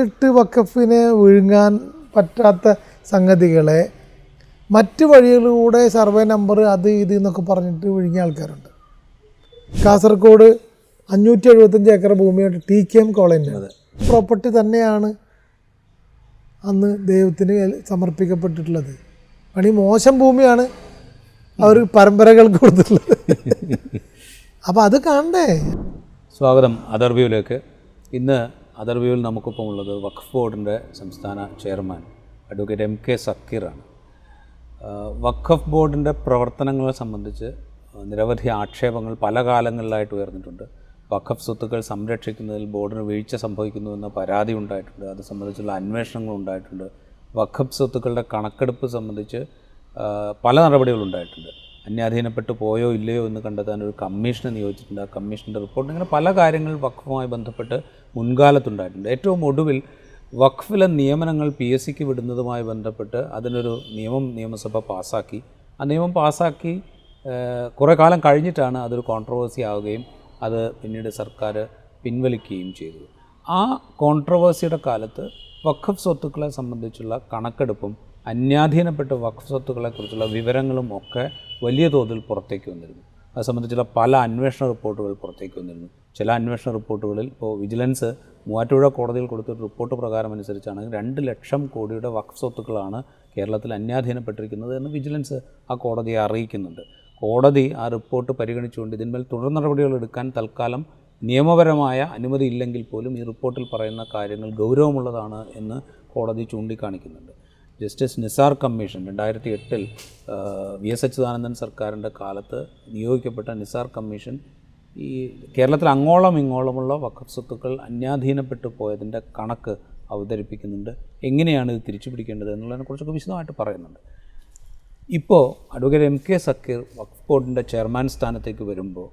നേരിട്ട് വക്കഫിനെ വിഴുങ്ങാൻ പറ്റാത്ത സംഗതികളെ മറ്റ് വഴികളിലൂടെ സർവേ നമ്പർ അത് ഇത് എന്നൊക്കെ പറഞ്ഞിട്ട് വിഴുങ്ങിയ ആൾക്കാരുണ്ട്. കാസർഗോഡ് അഞ്ഞൂറ്റി എഴുപത്തഞ്ച് ഏക്കർ ഭൂമിയായിട്ട് ടി കെ എം കോളേജിനത് പ്രോപ്പർട്ടി തന്നെയാണ് അന്ന് ദൈവത്തിന് സമർപ്പിക്കപ്പെട്ടിട്ടുള്ളത്. പണി മോശം ഭൂമിയാണ് അവർ പരമ്പരകൾ കൊടുത്തിട്ടുള്ളത്. അപ്പോൾ അത് കാണണ്ടേ? സ്വാഗതം അതർവ്യൂവിലേക്ക് ഇന്ന് അതർ വ്യൂവിൽ നമുക്കിപ്പം ഉള്ളത് വഖഫ് ബോർഡിന്റെ സംസ്ഥാന ചെയർമാൻ അഡ്വക്കേറ്റ് എം കെ സക്കീറാണ്. വഖഫ് ബോർഡിന്റെ പ്രവർത്തനങ്ങളെ സംബന്ധിച്ച് നിരവധി ആക്ഷേപങ്ങൾ പല കാലങ്ങളിലായിട്ട് ഉയർന്നിട്ടുണ്ട്. വഖഫ് സ്വത്തുക്കൾ സംരക്ഷിക്കുന്നതിൽ ബോർഡിന് വീഴ്ച സംഭവിക്കുന്നുവെന്ന പരാതി ഉണ്ടായിട്ടുണ്ട്. അത് സംബന്ധിച്ചുള്ള അന്വേഷണങ്ങൾ ഉണ്ടായിട്ടുണ്ട്. വഖഫ് സ്വത്തുക്കളുടെ കണക്കെടുപ്പ് സംബന്ധിച്ച് പല നടപടികളുണ്ടായിട്ടുണ്ട് അന്യാധീനപ്പെട്ടു പോയോ ഇല്ലയോ എന്ന് കണ്ടെത്താൻ ഒരു കമ്മീഷനെ നിയോഗിച്ചിട്ടുണ്ട്. ആ കമ്മീഷന്റെ റിപ്പോർട്ട് ഇങ്ങനെ പല കാര്യങ്ങൾ വഖഫുമായി ബന്ധപ്പെട്ട് മുൻകാലത്തുണ്ടായിട്ടുണ്ട്. ഏറ്റവും ഒടുവിൽ വഖഫിലെ നിയമനങ്ങൾ പി എസ് സിക്ക് വിടുന്നതുമായി ബന്ധപ്പെട്ട് അതിനൊരു നിയമം നിയമസഭ പാസ്സാക്കി ആ നിയമം പാസ്സാക്കി കുറേ കാലം കഴിഞ്ഞിട്ടാണ് അതൊരു കോൺട്രവേഴ്സി ആവുകയും അത് പിന്നീട് സർക്കാർ പിൻവലിക്കുകയും ചെയ്തു ആ കോൺട്രവേഴ്സിയുടെ കാലത്ത് വഖഫ് സ്വത്തുക്കളെ സംബന്ധിച്ചുള്ള കണക്കെടുപ്പും അന്യാധീനപ്പെട്ട വഖഫ് വിവരങ്ങളും ഒക്കെ വലിയ തോതിൽ പുറത്തേക്ക് വന്നിരുന്നു. അത് സംബന്ധിച്ചുള്ള പല അന്വേഷണ റിപ്പോർട്ടുകൾ പുറത്തേക്ക് വന്നിരുന്നു. ചില അന്വേഷണ റിപ്പോർട്ടുകളിൽ ഇപ്പോൾ വിജിലൻസ് മൂവാറ്റുപുഴ കോടതിയിൽ കൊടുത്ത റിപ്പോർട്ട് പ്രകാരം അനുസരിച്ചാണ് രണ്ട് ലക്ഷം കോടിയുടെ വഖഫ് കേരളത്തിൽ അന്യാധീനപ്പെട്ടിരിക്കുന്നത് എന്ന് വിജിലൻസ് ആ കോടതിയെ അറിയിക്കുന്നുണ്ട്. കോടതി ആ റിപ്പോർട്ട് പരിഗണിച്ചുകൊണ്ട് ഇതിന്മേൽ തുടർ നടപടികൾ എടുക്കാൻ തൽക്കാലം നിയമപരമായ അനുമതി ഇല്ലെങ്കിൽ പോലും ഈ റിപ്പോർട്ടിൽ പറയുന്ന കാര്യങ്ങൾ ഗൗരവമുള്ളതാണ് എന്ന് കോടതി ചൂണ്ടിക്കാണിക്കുന്നുണ്ട്. ജസ്റ്റിസ് നിസാർ കമ്മീഷൻ രണ്ടായിരത്തി എട്ടിൽ വി എസ് അച്യുതാനന്ദൻ സർക്കാരിന്റെ കാലത്ത് നിയോഗിക്കപ്പെട്ട നിസാർ കമ്മീഷൻ ഈ കേരളത്തിൽ അങ്ങോളം ഇങ്ങോളമുള്ള വഖഫ് സ്വത്തുക്കൾ അന്യാധീനപ്പെട്ടു പോയതിന്റെ കണക്ക് അവതരിപ്പിക്കുന്നുണ്ട്. എങ്ങനെയാണ് ഇത് തിരിച്ചു പിടിക്കേണ്ടത് എന്നുള്ളതിനെക്കുറിച്ചൊക്കെ വിശദമായിട്ട് പറയുന്നുണ്ട്. ഇപ്പോൾ അഡ്വക്കേറ്റ് എം കെ സക്കീർ വഖഫ് ബോർഡിന്റെ ചെയർമാൻ സ്ഥാനത്തേക്ക് വരുമ്പോൾ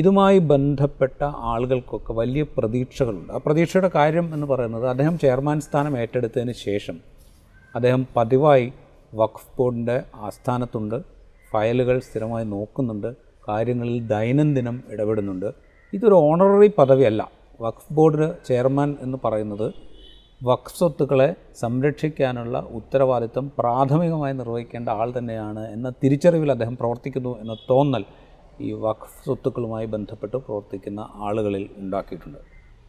ഇതുമായി ബന്ധപ്പെട്ട ആളുകൾക്കൊക്കെ വലിയ പ്രതീക്ഷകളുണ്ട്. ആ പ്രതീക്ഷയുടെ കാര്യം എന്ന് പറയുന്നത് അദ്ദേഹം ചെയർമാൻ സ്ഥാനം ഏറ്റെടുത്തതിന് ശേഷം അദ്ദേഹം പതിവായി വഖഫ് ബോർഡിന്റെ ആസ്ഥാനത്തുണ്ട്. ഫയലുകൾ സ്ഥിരമായി നോക്കുന്നുണ്ട്. കാര്യങ്ങളിൽ ദൈനംദിനം ഇടപെടുന്നുണ്ട്. ഇതൊരു ഓണററി പദവിയല്ല. വഖഫ് ബോർഡ് ചെയർമാൻ എന്ന് പറയുന്നത് വഖഫ് സ്വത്തുക്കളെ സംരക്ഷിക്കാനുള്ള ഉത്തരവാദിത്വം പ്രാഥമികമായി നിർവഹിക്കേണ്ട ആൾ തന്നെയാണ് എന്ന തിരിച്ചറിവിൽ അദ്ദേഹം പ്രവർത്തിക്കുന്നു എന്ന തോന്നൽ ഈ വഖഫ് സ്വത്തുക്കളുമായി ബന്ധപ്പെട്ട് പ്രവർത്തിക്കുന്ന ആളുകളിൽ ഉണ്ടാക്കിയിട്ടുണ്ട്.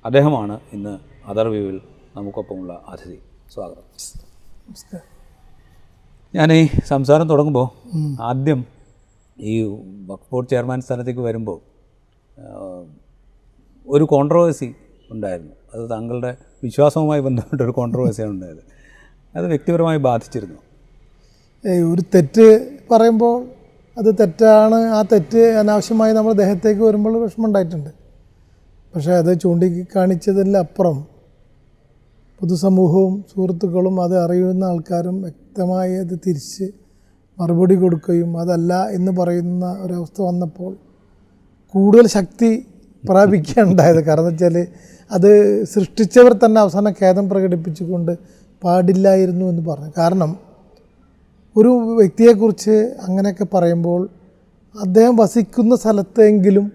അദ്ദേഹമാണ് ഇന്ന് അതർവ്യൂവിൽ നമുക്കൊപ്പമുള്ള അതിഥി. സ്വാഗതം. ഞാൻ ഈ സംസാരം തുടങ്ങുമ്പോൾ ആദ്യം ഈ വഖഫ് ബോർഡ് ചെയർമാൻ സ്ഥാനത്തേക്ക് വരുമ്പോൾ ഒരു കോൺട്രവേഴ്സി ഉണ്ടായിരുന്നു. അത് താങ്കളുടെ വിശ്വാസവുമായി ബന്ധപ്പെട്ട ഒരു കോൺട്രവേഴ്സിയാണ് ഉണ്ടായത്. അത് വ്യക്തിപരമായി ബാധിച്ചിരുന്നു. ഒരു തെറ്റ് പറയുമ്പോൾ അത് തെറ്റാണ്. ആ തെറ്റ് അനാവശ്യമായി നമ്മൾ ദേഹത്തേക്ക് വരുമ്പോൾ വിഷമം ഉണ്ടായിട്ടുണ്ട്. പക്ഷേ അത് ചൂണ്ടിക്കാണിച്ചതിലപ്പുറം പൊതുസമൂഹവും സുഹൃത്തുക്കളും അത് അറിയുന്ന ആൾക്കാരും വ്യക്തമായി അത് തിരിച്ച് മറുപടി കൊടുക്കുകയും അതല്ല എന്ന് പറയുന്ന ഒരവസ്ഥ വന്നപ്പോൾ കൂടുതൽ ശക്തി പ്രാപിക്കുകയുണ്ടായത്. കാരണം വെച്ചാൽ അത് സൃഷ്ടിച്ചവർ തന്നെ അവസാനം ഖേദം പ്രകടിപ്പിച്ചുകൊണ്ട് പാടില്ലായിരുന്നു എന്ന് പറഞ്ഞു. കാരണം ഒരു വ്യക്തിയെക്കുറിച്ച് അങ്ങനെയൊക്കെ പറയുമ്പോൾ അദ്ദേഹം വസിക്കുന്ന സ്ഥലത്തെങ്കിലും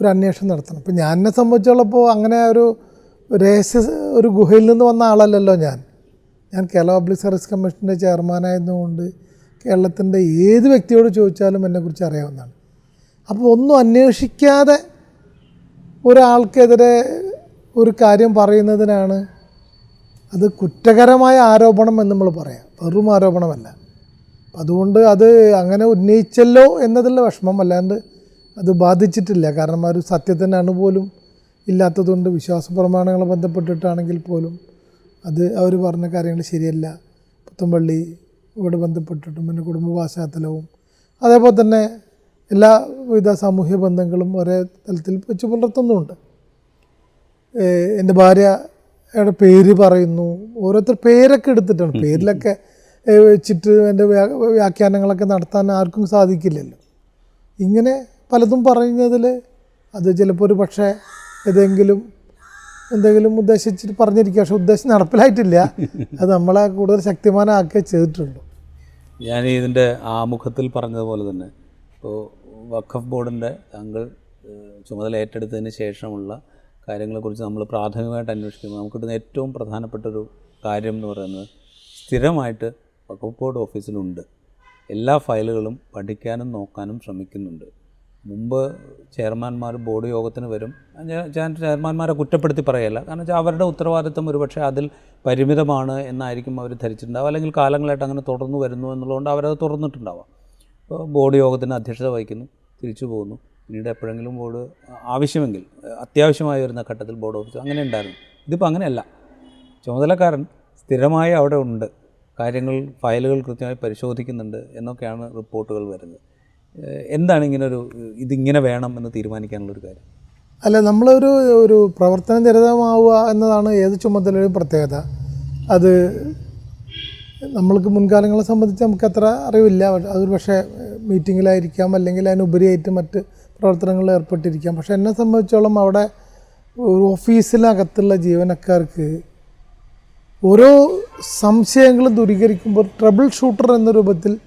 ഒരു അന്വേഷണം നടത്തണം. ഇപ്പം ഞാൻ എന്നെ സംബന്ധിച്ചോളപ്പോൾ അങ്ങനെ ഒരു രഹസ്യ ഒരു ഗുഹയിൽ നിന്ന് വന്ന ആളല്ലല്ലോ ഞാൻ. ഞാൻ കേരള പബ്ലിക് സർവീസ് കമ്മീഷന്റെ ചെയർമാനായതുകൊണ്ട് കേരളത്തിന്റെ ഏത് വ്യക്തിയോട് ചോദിച്ചാലും എന്നെക്കുറിച്ച് അറിയാവുന്നതാണ്. അപ്പോൾ ഒന്നും അന്വേഷിക്കാതെ ഒരാൾക്കെതിരെ ഒരു കാര്യം പറയുന്നതിനാണ് അത് കുറ്റകരമായ ആരോപണം എന്ന് നമ്മൾ പറയാം. വെറും ആരോപണമല്ല. അതുകൊണ്ട് അത് അങ്ങനെ ഉന്നയിച്ചല്ലോ എന്നതിലുള്ള വിഷമം അല്ലാണ്ട് അത് ബാധിച്ചിട്ടില്ല. കാരണം ആ ഒരു സത്യത്തിന്റെ അണുപോലും ഇല്ലാത്തതുകൊണ്ട് വിശ്വാസ പ്രമാണങ്ങൾ ബന്ധപ്പെട്ടിട്ടാണെങ്കിൽ പോലും അത് അവർ പറഞ്ഞ കാര്യങ്ങൾ ശരിയല്ല. പുത്തമ്പള്ളി ഇവിടെ ബന്ധപ്പെട്ടിട്ടും പിന്നെ കുടുംബ പശ്ചാത്തലവും അതേപോലെ തന്നെ എല്ലാവിധ സാമൂഹ്യ ബന്ധങ്ങളും ഒരേ തലത്തിൽ വെച്ച് പുലർത്തുന്നുമുണ്ട് എന്റെ ഭാര്യയുടെ പേര് പറയുന്നു. ഓരോരുത്തർ പേരൊക്കെ എടുത്തിട്ടാണ്. പേരിലൊക്കെ വെച്ചിട്ട് എന്റെ വ്യാ- വ്യാഖ്യാനങ്ങളൊക്കെ നടത്താൻ ആർക്കും സാധിക്കില്ലല്ലോ. ഇങ്ങനെ പലതും പറയുന്നതിൽ അത് ചിലപ്പോൾ ഒരു പക്ഷേ ഏതെങ്കിലും എന്തെങ്കിലും ഉദ്ദേശിച്ചിട്ട് പറഞ്ഞിരിക്കുക. പക്ഷെ ഉദ്ദേശം നടപ്പിലായിട്ടില്ല. അത് നമ്മളെ കൂടുതൽ ശക്തിമാനാക്കുകയെ ചെയ്തിട്ടുള്ളൂ ഞാൻ ഇതിന്റെ ആമുഖത്തിൽ പറഞ്ഞതുപോലെ തന്നെ ഇപ്പോൾ വഖഫ് ബോർഡിന്റെ താങ്കൾ ചുമതല ഏറ്റെടുത്തതിന് ശേഷമുള്ള കാര്യങ്ങളെക്കുറിച്ച് നമ്മൾ പ്രാഥമികമായിട്ട് അന്വേഷിക്കുമ്പോൾ നമുക്ക് കിട്ടുന്ന ഏറ്റവും പ്രധാനപ്പെട്ട ഒരു കാര്യം എന്ന് പറയുന്നത് സ്ഥിരമായിട്ട് വഖഫ് ബോർഡ് ഓഫീസിലുണ്ട്. എല്ലാ ഫയലുകളും പഠിക്കാനും നോക്കാനും ശ്രമിക്കുന്നുണ്ട്. മുമ്പ് ചെയർമാൻമാർ ബോർഡ് യോഗത്തിന് വരും. ഞാൻ ചെയർമാൻമാരെ കുറ്റപ്പെടുത്തി പറയല്ല. കാരണം വെച്ചാൽ അവരുടെ ഉത്തരവാദിത്വം ഒരുപക്ഷെ അതിൽ പരിമിതമാണ് എന്നായിരിക്കും അവർ ധരിച്ചിട്ടുണ്ടാവുക. അല്ലെങ്കിൽ കാലങ്ങളായിട്ട് അങ്ങനെ തുടർന്നു വരുന്നു എന്നുള്ളതുകൊണ്ട് അവരത് തുറന്നിട്ടുണ്ടാവാം. ഇപ്പോൾ ബോർഡ് യോഗത്തിന് അധ്യക്ഷത വഹിക്കുന്നു തിരിച്ചു പോകുന്നു. പിന്നീട് എപ്പോഴെങ്കിലും ബോർഡ് ആവശ്യമെങ്കിൽ അത്യാവശ്യമായി വരുന്ന ഘട്ടത്തിൽ ബോർഡ് ഓഫീസ് അങ്ങനെ ഉണ്ടായിരുന്നു. ഇതിപ്പോൾ അങ്ങനെയല്ല. ചുമതലക്കാരൻ സ്ഥിരമായി അവിടെ ഉണ്ട്. കാര്യങ്ങൾ ഫയലുകൾ കൃത്യമായി പരിശോധിക്കുന്നുണ്ട് എന്നൊക്കെയാണ് റിപ്പോർട്ടുകൾ വരുന്നത്. എന്താണ് ഇങ്ങനെ ഒരു ഇതിങ്ങനെ വേണം എന്ന് തീരുമാനിക്കാനുള്ളൊരു കാര്യം? അല്ല നമ്മളൊരു ഒരു പ്രവർത്തന നിരതമാവുക എന്നതാണ് ഏത് ചുമതലയുടെയും പ്രത്യേകത. അത് നമ്മൾക്ക് മുൻകാലങ്ങളെ സംബന്ധിച്ച് നമുക്ക് അത്ര അറിവില്ല. അതൊരു പക്ഷേ മീറ്റിങ്ങിലായിരിക്കാം അല്ലെങ്കിൽ അതിനുപരിയായിട്ട് മറ്റ് പ്രവർത്തനങ്ങളിൽ ഏർപ്പെട്ടിരിക്കാം. പക്ഷേ എന്നെ സംബന്ധിച്ചോളം അവിടെ ഓഫീസിനകത്തുള്ള ജീവനക്കാർക്ക് ഓരോ സംശയങ്ങളും ദൂരീകരിക്കുമ്പോൾ ട്രബിൾ ഷൂട്ടർ എന്ന രൂപത്തിൽ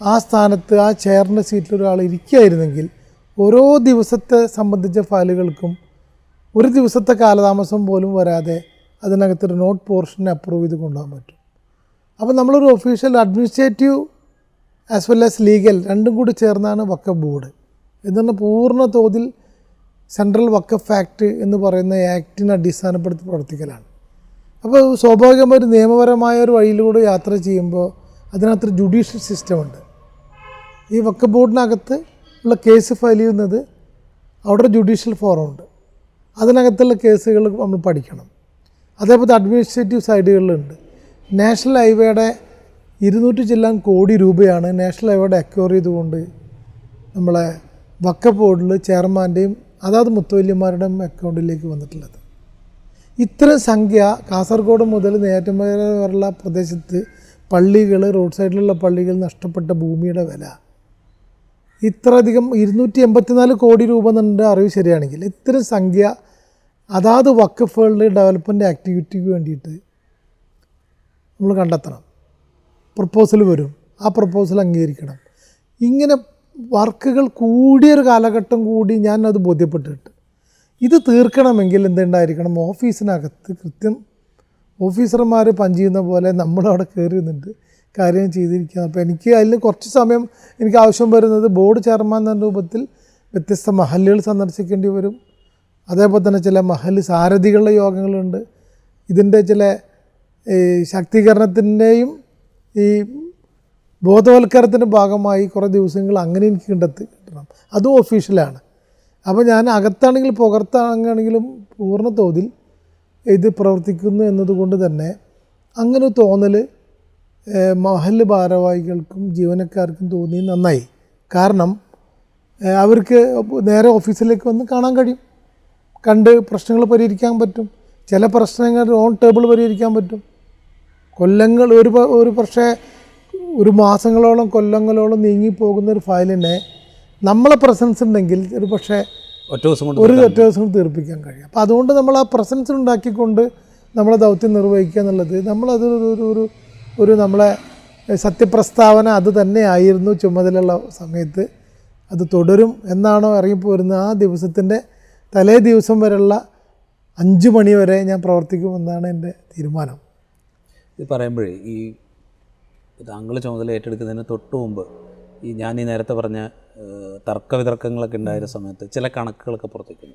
ആ സ്ഥാനത്ത് ആ ചെയറിന്റെ സീറ്റിൽ ഒരാൾ ഇരിക്കുകയായിരുന്നെങ്കിൽ ഓരോ ദിവസത്തെ സംബന്ധിച്ച ഫയലുകൾക്കും ഒരു ദിവസത്തെ കാലതാമസം പോലും വരാതെ അതിനകത്തൊരു നോട്ട് പോർഷനെ അപ്രൂവ് ചെയ്ത് കൊണ്ടുപോകാൻ പറ്റും. അപ്പോൾ നമ്മളൊരു official administrative as well as legal രണ്ടും കൂടി ചേർന്നാണ് വക്കഫ് ബോർഡ് എന്നാൽ പൂർണ തോതിൽ സെൻട്രൽ വക്കഫ് ആക്ട് എന്ന് പറയുന്ന ആക്ടിനെ അടിസ്ഥാനപ്പെടുത്തി പ്രവർത്തിക്കലാണ്. അപ്പോൾ സ്വാഭാവികമായ ഒരു നിയമപരമായ ഒരു വഴിയിലൂടെ യാത്ര ചെയ്യുമ്പോൾ അതിനകത്തൊരു ജുഡീഷ്യൽ സിസ്റ്റമുണ്ട് ഈ വക്കഫ് ബോർഡിനകത്ത് ഉള്ള കേസ് ഫയൽ ചെയ്യുന്നത് അവിടെ ജുഡീഷ്യൽ ഫോറം ഉണ്ട്. അതിനകത്തുള്ള കേസുകൾ നമ്മൾ പഠിക്കണം. അതേപോലെ അഡ്മിനിസ്ട്രേറ്റീവ് സൈഡുകളിലുണ്ട് നാഷണൽ ഹൈവേയുടെ ഇരുന്നൂറ്റി ചില്ലാൻ കോടി രൂപയാണ് നാഷണൽ ഹൈവേയുടെ അക്വയർ ചെയ്തുകൊണ്ട് നമ്മളെ വക്കഫ് ബോർഡിൽ ചെയർമാന്റെയും അതാത് മുത്തവല്യന്മാരുടെയും അക്കൗണ്ടിലേക്ക് വന്നിട്ടുള്ളത്. ഇത്തരം സംഖ്യ കാസർഗോഡ് മുതൽ നേറ്റമല വരെയുള്ള പ്രദേശത്ത് പള്ളികൾ റോഡ് സൈഡിലുള്ള പള്ളികൾ നഷ്ടപ്പെട്ട ഭൂമിയുടെ വില ഇത്രയധികം ഇരുന്നൂറ്റി എൺപത്തിനാല് കോടി രൂപ എന്നുള്ള അറിവ് ശരിയാണെങ്കിൽ ഇത്തരം സംഖ്യ അതാത് വക്കഫുകളുടെ ഡെവലപ്മെന്റ് ആക്ടിവിറ്റിക്ക് വേണ്ടിയിട്ട് നമ്മൾ കണ്ടെത്തണം. പ്രപ്പോസൽ വരും. ആ പ്രപ്പോസൽ അംഗീകരിക്കണം. ഇങ്ങനെ വർക്കുകൾ കൂടിയൊരു കാലഘട്ടം കൂടി ഞാൻ അത് ബോധ്യപ്പെട്ടിട്ട് ഇത് തീർക്കണമെങ്കിൽ എന്തുണ്ടായിരിക്കണം? ഓഫീസിനകത്ത് കൃത്യം ഓഫീസർമാർ പഞ്ച് ചെയ്യുന്ന പോലെ നമ്മളവിടെ കയറി നിന്നിട്ട് കാര്യം ചെയ്തിരിക്കുന്നത് അപ്പോൾ എനിക്ക് അതിൽ കുറച്ച് സമയം എനിക്ക് ആവശ്യം വരുന്നത് ബോർഡ് ചെയർമാൻ എന്ന രൂപത്തിൽ വ്യത്യസ്ത മഹല്ലുകൾ സന്ദർശിക്കേണ്ടി വരും. അതേപോലെ തന്നെ ചില മഹൽ സാരഥികളുടെ യോഗങ്ങളുണ്ട്. ഇതിന്റെ ചില ശാക്തീകരണത്തിന്റെയും ഈ ബോധവൽക്കരണത്തിന്റെ ഭാഗമായി കുറേ ദിവസങ്ങൾ അങ്ങനെ എനിക്ക് കണ്ടെത്തി കിട്ടണം. അതും ഒഫീഷ്യലാണ്. അപ്പോൾ ഞാൻ അകത്താണെങ്കിൽ പുറത്താണെങ്കിലും പൂർണ തോതിൽ ഇത് പ്രവർത്തിക്കുന്നു എന്നതുകൊണ്ട് തന്നെ അങ്ങനെ തോന്നൽ മഹൽ ഭാരവാഹികൾക്കും ജീവനക്കാർക്കും തോന്നി നന്നായി. കാരണം അവർക്ക് നേരെ ഓഫീസിലേക്ക് വന്ന് കാണാൻ കഴിയും. കണ്ട് പ്രശ്നങ്ങൾ പരിഹരിക്കാൻ പറ്റും. ചില പ്രശ്നങ്ങൾ ഓൺ ടേബിൾ പരിഹരിക്കാൻ പറ്റും. കൊല്ലങ്ങൾ ഒരു ഒരു പക്ഷേ ഒരു മാസങ്ങളോളം കൊല്ലങ്ങളോളം നീങ്ങിപ്പോകുന്ന ഒരു ഫയലിനെ നമ്മളെ പ്രസൻസ് ഉണ്ടെങ്കിൽ ഒരു പക്ഷേ ഒറ്റ ദിവസം കൊണ്ട് ഒരു ഒറ്റ ദിവസം കൊണ്ട് തീർപ്പിക്കാൻ കഴിയും. അപ്പോൾ അതുകൊണ്ട് നമ്മൾ ആ പ്രസൻസ് ഉണ്ടാക്കിക്കൊണ്ട് നമ്മളെ ദൗത്യം നിർവഹിക്കുക എന്നുള്ളത് നമ്മളതൊരു ഒരു ഒരു ഒരു നമ്മളെ സത്യപ്രസ്താവന അത് തന്നെയായിരുന്നു ചുമതലയുള്ള സമയത്ത്. അത് തുടരും എന്നാണോ ഇറങ്ങിപ്പോരുന്നത് ആ ദിവസത്തിന്റെ തലേ ദിവസം വരെയുള്ള അഞ്ച് മണി വരെ ഞാൻ പ്രവർത്തിക്കുമെന്നാണ് എന്റെ തീരുമാനം. ഇത് പറയുമ്പോഴേ ഈ താങ്കൾ ചുമതല ഏറ്റെടുക്കുന്നതിന് തൊട്ട് മുമ്പ് ഈ ഞാൻ ഈ നേരത്തെ പറഞ്ഞ തർക്കവിതർക്കങ്ങളൊക്കെ ഉണ്ടായിരുന്ന സമയത്ത് ചില കണക്കുകളൊക്കെ പുറത്തേക്ക്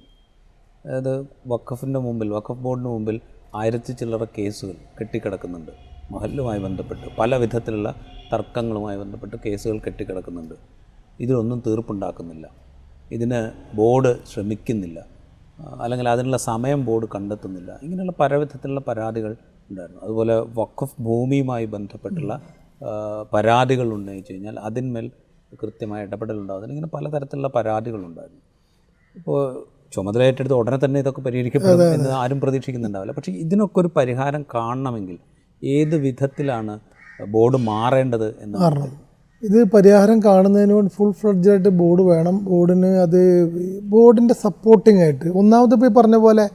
അതായത് വഖഫിന്റെ മുമ്പിൽ വഖഫ് ബോർഡിന് മുമ്പിൽ ആയിരത്തി ചില്ലറ കേസുകൾ കെട്ടിക്കിടക്കുന്നുണ്ട്. മഹലുമായി ബന്ധപ്പെട്ട് പല വിധത്തിലുള്ള തർക്കങ്ങളുമായി ബന്ധപ്പെട്ട് കേസുകൾ കെട്ടിക്കിടക്കുന്നുണ്ട്. ഇതിനൊന്നും തീർപ്പുണ്ടാക്കുന്നില്ല. ഇതിന് ബോർഡ് ശ്രമിക്കുന്നില്ല. അല്ലെങ്കിൽ അതിനുള്ള സമയം ബോർഡ് കണ്ടെത്തുന്നില്ല. ഇങ്ങനെയുള്ള പല വിധത്തിലുള്ള പരാതികൾ ഉണ്ടായിരുന്നു. അതുപോലെ വഖഫ് ഭൂമിയുമായി ബന്ധപ്പെട്ടുള്ള പരാതികൾ ഉന്നയിച്ചു കഴിഞ്ഞാൽ അതിന്മേൽ കൃത്യമായ ഇടപെടലുണ്ടാകുന്നില്ല ഇങ്ങനെ പലതരത്തിലുള്ള പരാതികളുണ്ടായിരുന്നു ഇപ്പോൾ ചുമതല ഏറ്റെടുത്ത് ഉടനെ തന്നെ ഇതൊക്കെ പരിഹരിക്കപ്പെടും എന്ന് ആരും പ്രതീക്ഷിക്കുന്നുണ്ടാവില്ല. പക്ഷേ ഇതിനൊക്കെ ഒരു പരിഹാരം കാണണമെങ്കിൽ ഏത് വിധത്തിലാണ് ബോർഡ് മാറേണ്ടത് എന്ന് കാരണം ഇത് പരിഹാരം കാണുന്നതിന് വേണ്ടി ഫുൾ ഫ്ലഡ്ജായിട്ട് ബോർഡ് വേണം. ബോർഡിന് അത് ബോർഡിന്റെ സപ്പോർട്ടിംഗ് ആയിട്ട്. ഒന്നാമത് ഇപ്പോൾ പറഞ്ഞ പോലെ